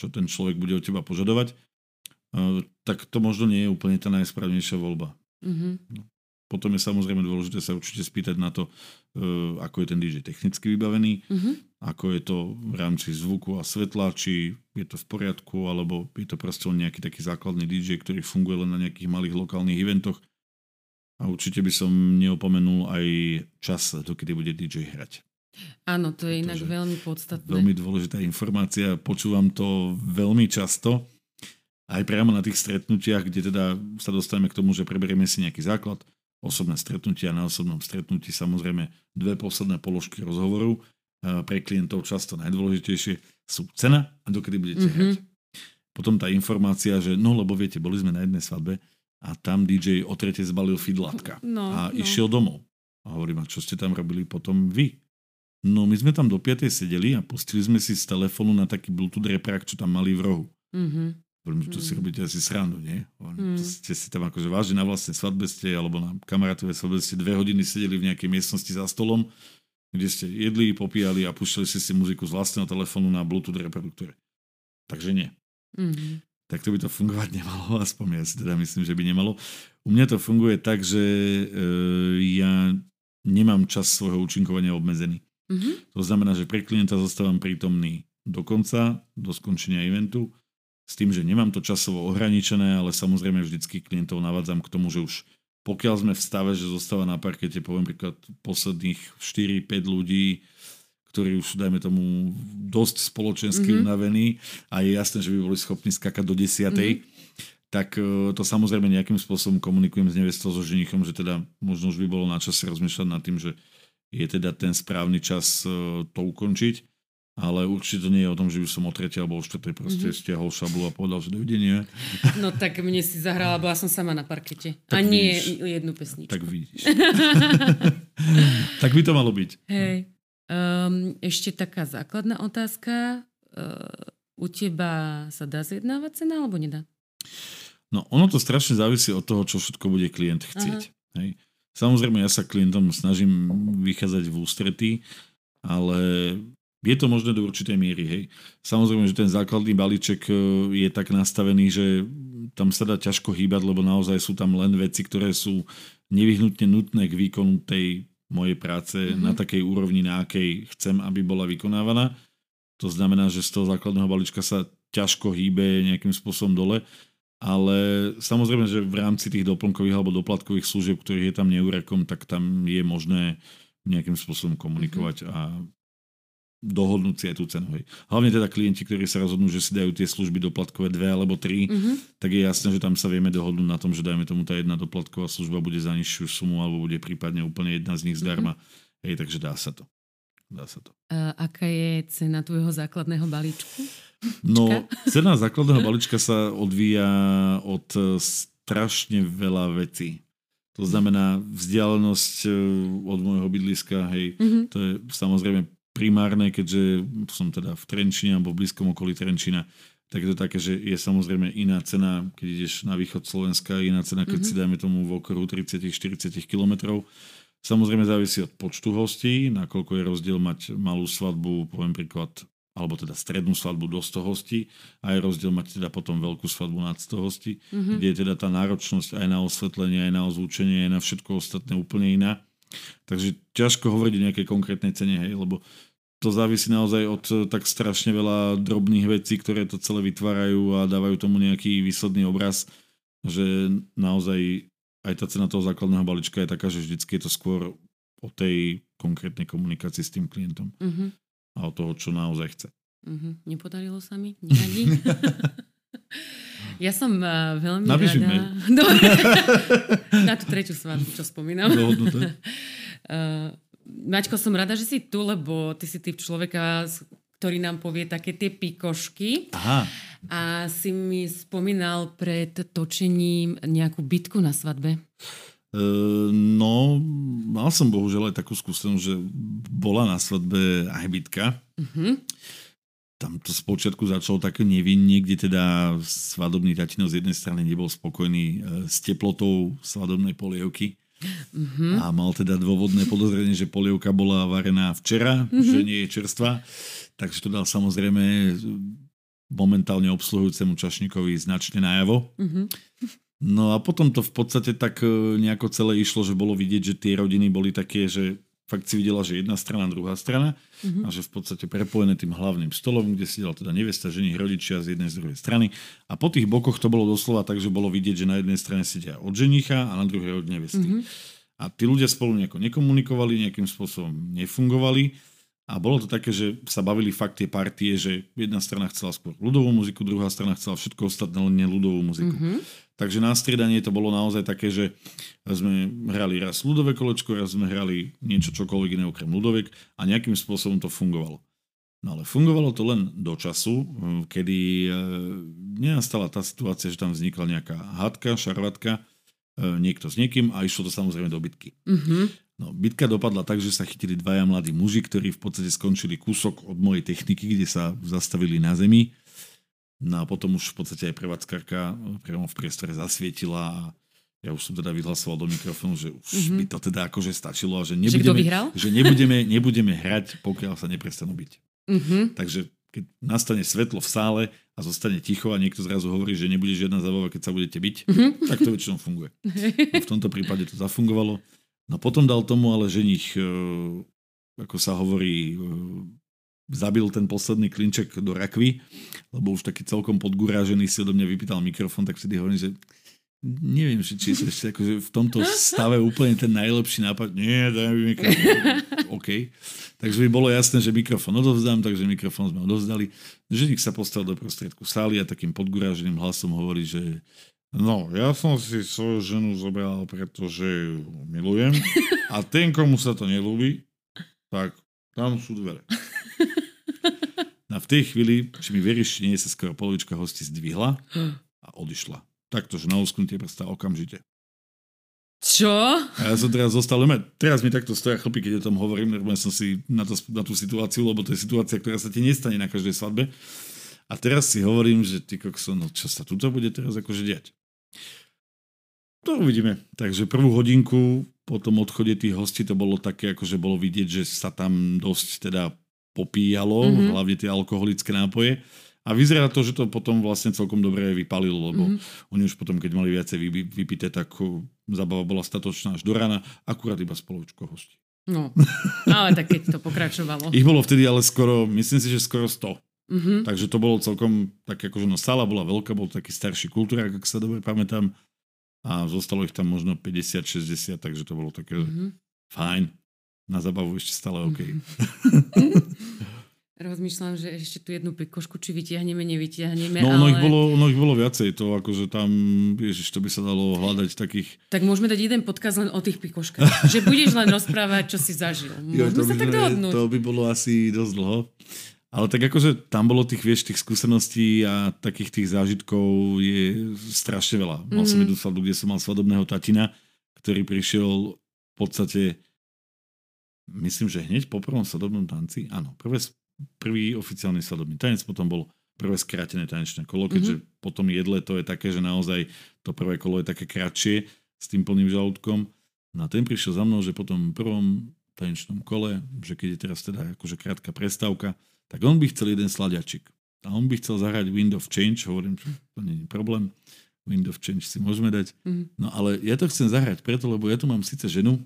čo ten človek bude od teba požadovať, eh, tak to možno nie je úplne tá najsprávnejšia voľba. Mhm. Potom je samozrejme dôležité sa určite spýtať na to, eh, ako je ten DJ technicky vybavený, Mhm. Ako je to v rámci zvuku a svetla, či je to v poriadku, alebo je to proste len nejaký taký základný DJ, ktorý funguje len na nejakých malých lokálnych eventoch. A určite by som neopomenul aj čas, dokedy bude DJ hrať. Áno, to je inak veľmi podstatné. Veľmi dôležitá informácia, počúvam to veľmi často, aj priamo na tých stretnutiach, kde teda sa dostaneme k tomu, že preberieme si nejaký základ, osobné stretnutia, na osobnom stretnutí samozrejme dve posledné položky rozhovoru, pre klientov často najdôležitejšie sú cena a dokedy budete Mhm. hrať. Potom tá informácia, že no lebo viete, boli sme na jednej svadbe a tam DJ o trete zbalil fidlátka No, a no. išiel domov. A hovorím, a čo ste tam robili potom vy? No my sme tam do 5. sedeli a pustili sme si z telefónu na taký Bluetooth reprak, čo tam mali v rohu. Mhm. Hovorím, že to si Mm. robíte asi srandu, nie? Hovorím, Mm. to ste si tam akože vážne na vlastnej svadbe ste, alebo na kamarátovej svadbe ste dve hodiny sedeli v nejakej miestnosti za stolom, kde ste jedli, popíjali a púšťali si si muziku z vlastného telefónu na Bluetooth reproduktore. Takže nie Mhm. tak to by to fungovať nemalo, aspoň ja si teda myslím, že by nemalo. U mňa to funguje tak, že e, ja nemám čas svojho účinkovania obmedzený. Mhm. To znamená, že pre klienta zostávam prítomný do konca, do skončenia eventu, s tým, že nemám to časovo ohraničené, ale samozrejme vždycky klientov navádzam k tomu, že už pokiaľ sme v stave, že zostáva na parkete, poviem príklad posledných 4-5 ľudí, ktorí už, dajme tomu, dosť spoločensky mm-hmm. unavení a je jasné, že by boli schopní skakať do desiatej, mm-hmm tak e, to samozrejme nejakým spôsobom komunikujem s nevestou, so ženichom, že teda možno už by bolo na čase rozmýšľať nad tým, že je teda ten správny čas e, to ukončiť. Ale určite nie je o tom, že by som o tretej alebo o štvrtej proste mm-hmm. stiahol šablu a povedal, že dovidenia. No tak mne si zahrala, bola som sama na parkete. Tak a nie vidíš. jednu pesničku. Tak vidíš. tak by to malo byť. Hej. Um, ešte taká základná otázka. Uh, u teba sa dá zjednávať cena alebo nedá? No ono to strašne závisí od toho, čo všetko bude klient chcieť. Hej. Samozrejme, ja sa klientom snažím vychádzať v ústretí, ale je to možné do určitej miery. Hej. Samozrejme, že ten základný balíček e, je tak nastavený, že tam sa dá ťažko hýbať, lebo naozaj sú tam len veci, ktoré sú nevyhnutne nutné k výkonu tej mojej práce mm-hmm. na takej úrovni, na akej chcem, aby bola vykonávaná. To znamená, že z toho základného balíčka sa ťažko hýbe nejakým spôsobom dole ale samozrejme, že v rámci tých doplnkových alebo doplatkových služieb, ktorých je tam neúrekom, tak tam je možné nejakým spôsobom komunikovať mm-hmm. a dohodnúť si aj tú cenu. Hej. Hlavne teda klienti, ktorí sa rozhodnú, že si dajú tie služby doplatkové dve alebo tri, mm-hmm. tak je jasné, že tam sa vieme dohodnúť na tom, že dajme tomu tá jedna doplatková služba bude za nižšiu sumu alebo bude prípadne úplne jedna z nich zdarma. Mm-hmm. Hej, takže dá sa to. Dá sa to. A aká je cena tvojho základného balíčku? No, cena základného balíčka sa odvíja od strašne veľa vecí. To znamená vzdialenosť e, od môjho bydliska, hej, mm-hmm. to je samozrejme primárne, keďže som teda v Trenčine alebo v blízkom okolí Trenčina, tak je to také, že je samozrejme iná cena, keď ideš na východ Slovenska, iná cena, keď mm-hmm. si dajme tomu v okruhu 30-40 kilometrov. Samozrejme závisí od počtu hostí, nakoľko je rozdiel mať malú svadbu, poviem príklad alebo teda strednú svadbu do 100 hostí a je rozdiel mať teda potom veľkú svadbu nad 100 hostí, mm-hmm. kde je teda tá náročnosť aj na osvetlenie, aj na ozvučenie, aj na všetko ostatné úplne iná. Takže ťažko hovoriť o nejakej konkrétnej cene, hej, lebo to závisí naozaj od eh, tak strašne veľa drobných vecí, ktoré to celé vytvárajú a dávajú tomu nejaký výsledný obraz, že naozaj aj tá cena toho základného balíčka je taká, že vždycky je to skôr o tej konkrétnej komunikácii s tým klientom. Mm-hmm a od toho, čo naozaj chce. Mm-hmm. Nepodarilo sa mi? Nevadí? ja som uh, veľmi Napíš rada... No, na tú tretiu svadbu, čo spomínam. uh, Maťko, som rada, že si tu, lebo ty si typ človeka, ktorý nám povie také tie pikošky. Aha. A si mi spomínal pred točením nejakú bitku na svadbe. Ehm, no, mal som bohužiaľ aj takú skúsenosť, že bola na svadbe aj bitka. Mm-hmm. Tam to spočiatku začalo také nevinne, kde teda svadobný tatino z jednej strany nebol spokojný e, s teplotou svadobnej polievky. Mm-hmm. A mal teda dôvodné podozrenie, že polievka bola varená včera, mm-hmm. že nie je čerstvá. Takže to dal samozrejme momentálne obsluhujúcemu čašníkovi značne najavo. Mm-hmm. No a potom to v podstate tak e, nejako celé išlo, že bolo vidieť, že tie rodiny boli také, že fakt si videla, že jedna strana, druhá strana mm-hmm. a že v podstate prepojené tým hlavným stolom, kde si teda nevesta, žení, rodičia z jednej z druhej strany. A po tých bokoch to bolo doslova tak, že bolo vidieť, že na jednej strane sedia od ženicha a na druhej od nevesty. Mm-hmm. A tí ľudia spolu nejako nekomunikovali, nejakým spôsobom nefungovali a bolo to také, že sa bavili fakt tie partie, že jedna strana chcela skôr ľudovú muziku, druhá strana chcela všetko ostatné, len nie ľudovú muziku. Mm-hmm. Takže na striedanie to bolo naozaj také, že sme hrali raz ľudové kolečko, raz sme hrali niečo čokoľvek iné okrem ľudovek a nejakým spôsobom to fungovalo. No ale fungovalo to len do času, kedy e, nenastala tá situácia, že tam vznikla nejaká hádka, šarvatka, e, niekto s niekým a išlo to samozrejme do bitky. Mm-hmm. No, bitka dopadla tak, že sa chytili dvaja mladí muži, ktorí v podstate skončili kúsok od mojej techniky, kde sa zastavili na zemi. No a potom už v podstate aj prevádzkarka priamo v priestore zasvietila a ja už som teda vyhlasoval do mikrofónu, že už mm-hmm. by to teda akože stačilo a že nebudeme, že, že nebudeme, nebudeme hrať, pokiaľ sa neprestanú byť. Mm-hmm. Takže keď nastane svetlo v sále a zostane ticho a niekto zrazu hovorí, že nebude žiadna zabava, keď sa budete byť, mm-hmm. tak to väčšinou funguje. No v tomto prípade to zafungovalo. No potom dal tomu ale ženich, e, ako sa hovorí, e, zabil ten posledný klinček do rakvy, lebo už taký celkom podgurážený si odo mňa vypýtal mikrofón, tak vtedy hovorím, že neviem, či, či sa ešte akože v tomto stave úplne ten najlepší nápad. Nie, daj mi mikrofón. OK. Takže by bolo jasné, že mikrofón odovzdám, takže mikrofón sme odovzdali. Ženik sa postavil do prostriedku sály a takým podguráženým hlasom hovorí, že no, ja som si svoju ženu zobral, pretože ju milujem a ten, komu sa to nelúbi, tak tam sú dvere. A v tej chvíli, či mi veríš, či nie, sa skoro polovička hostí zdvihla a odišla. Takto, že na úsknutie prsta okamžite. Čo? A ja som teraz zostal, teraz mi takto stoja chlpy, keď o tom hovorím, lebo som si na, to, na tú situáciu, lebo to je situácia, ktorá sa ti nestane na každej svadbe. A teraz si hovorím, že ty kokso, no čo sa tuto bude teraz akože diať? To uvidíme. Takže prvú hodinku po tom odchode tých hostí to bolo také, akože bolo vidieť, že sa tam dosť teda popíjalo, mm-hmm. hlavne tie alkoholické nápoje. A vyzerá to, že to potom vlastne celkom dobre vypalilo, lebo mm-hmm. oni už potom, keď mali viacej vypité, tak zabava bola statočná až do rána, akurát iba spoločko hostí. No, ale tak keď to pokračovalo. Ich bolo vtedy ale skoro, myslím si, že skoro 100. Mm-hmm. Takže to bolo celkom tak akože no sála bola veľká, bol taký starší kultúra, ak sa dobre pamätám. A zostalo ich tam možno 50-60, takže to bolo také mm-hmm. fajn na zabavu ešte stále OK. Rozmýšľam, že ešte tu jednu pikošku, či vytiahneme, nevytiahneme, No, ono, ale... ich bolo, ono ich bolo viacej, to akože tam, ježiš, to by sa dalo hľadať takých... Tak môžeme dať jeden podkaz len o tých pikoškách. že budeš len rozprávať, čo si zažil. Môžeme jo, to sa tak dohodnúť. To by bolo asi dosť dlho. Ale tak akože tam bolo tých, vieš, tých skúseností a takých tých zážitkov je strašne veľa. Mal mm. som jednu svadbu, kde som mal svadobného tatina, ktorý prišiel v podstate myslím, že hneď po prvom svadobnom tanci, áno, prvé, prvý oficiálny svadobný tanec, potom bol prvé skrátené tanečné kolo, keďže mm-hmm. potom jedle to je také, že naozaj to prvé kolo je také kratšie s tým plným žalúdkom. No a ten prišiel za mnou, že po tom prvom tanečnom kole, že keď je teraz teda akože krátka prestávka, tak on by chcel jeden sladiačik. A on by chcel zahrať Wind of Change, hovorím, že to nie je problém. Wind of Change si môžeme dať. Mm-hmm. No ale ja to chcem zahrať preto, lebo ja tu mám síce ženu,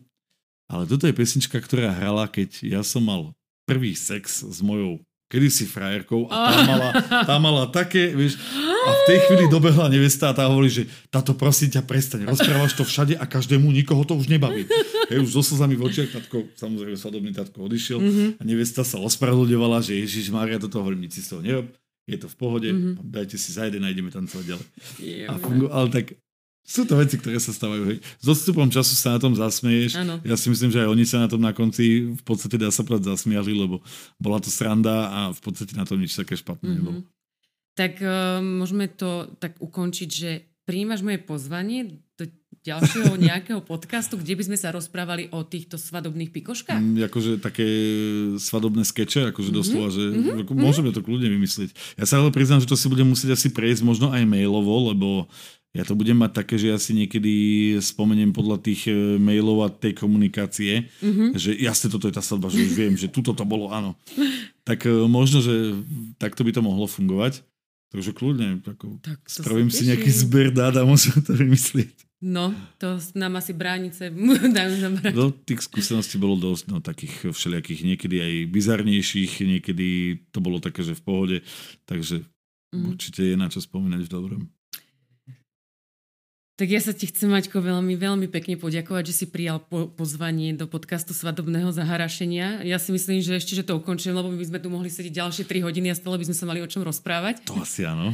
ale toto je pesnička, ktorá hrala, keď ja som mal prvý sex s mojou kedysi frajerkou a tá mala, tá mala také, vieš, a v tej chvíli dobehla nevesta a tá hovorí, že táto prosím ťa prestaň, rozprávaš to všade a každému nikoho to už nebaví. Hej, už so slzami v očiach, tatko, samozrejme svadobný tatko odišiel mm-hmm. a nevesta sa ospravedlňovala, že Ježiš Mária toto hovorí, nič si z toho nerob, je to v pohode, mm-hmm. dajte si za jeden a ideme tancovať ďalej. Yeah, a fungu, ale tak sú to veci, ktoré sa stávajú. Hej. S odstupom času sa na tom zasmieš. Ano. Ja si myslím, že aj oni sa na tom na konci v podstate dá sa povedať zasmiali, lebo bola to sranda a v podstate na tom nič také špatné mm-hmm. nebolo. Tak uh, môžeme to tak ukončiť, že príjmaš moje pozvanie do ďalšieho nejakého podcastu, kde by sme sa rozprávali o týchto svadobných pikoškách? Mm, akože také svadobné skeče, akože mm-hmm. doslova, že mm-hmm. môžeme to kľudne vymyslieť. Ja sa ale priznám, že to si budem musieť asi prejsť možno aj mailovo, lebo ja to budem mať také, že ja si niekedy spomeniem podľa tých e, mailov a tej komunikácie, mm-hmm. že jasne toto je tá svadba, že už viem, že tuto to bolo, áno. Tak e, možno, že takto by to mohlo fungovať. Takže kľudne, ako, tak spravím si nejaký zber dát a môžem to vymyslieť. No, to nám asi bránice dajú zabrať. No, tých skúseností bolo dosť, no takých všelijakých, niekedy aj bizarnejších, niekedy to bolo také, že v pohode, takže mm. určite je na čo spomínať v dobrom. Tak ja sa ti chcem, Maťko, veľmi, veľmi pekne poďakovať, že si prijal po- pozvanie do podcastu Svadobného zaharašenia. Ja si myslím, že ešte, že to ukončím, lebo my by sme tu mohli sedieť ďalšie 3 hodiny a stále by sme sa mali o čom rozprávať. To asi áno.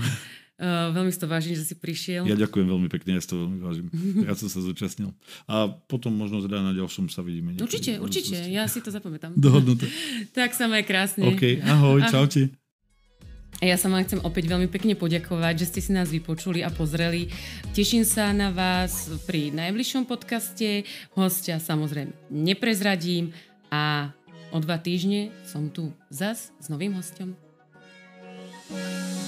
Uh, veľmi si to vážim, že si prišiel. Ja ďakujem veľmi pekne, ja si to veľmi vážim. Ja som sa zúčastnil. A potom možno teda na ďalšom sa vidíme. Určite, určite. Ja si to zapamätám. Dohodnuté. tak sa maj krásne. OK, ahoj, ahoj. čaute. Ja sa vám chcem opäť veľmi pekne poďakovať, že ste si nás vypočuli a pozreli. Teším sa na vás pri najbližšom podcaste. Hostia samozrejme neprezradím a o dva týždne som tu zas s novým hostom. thank you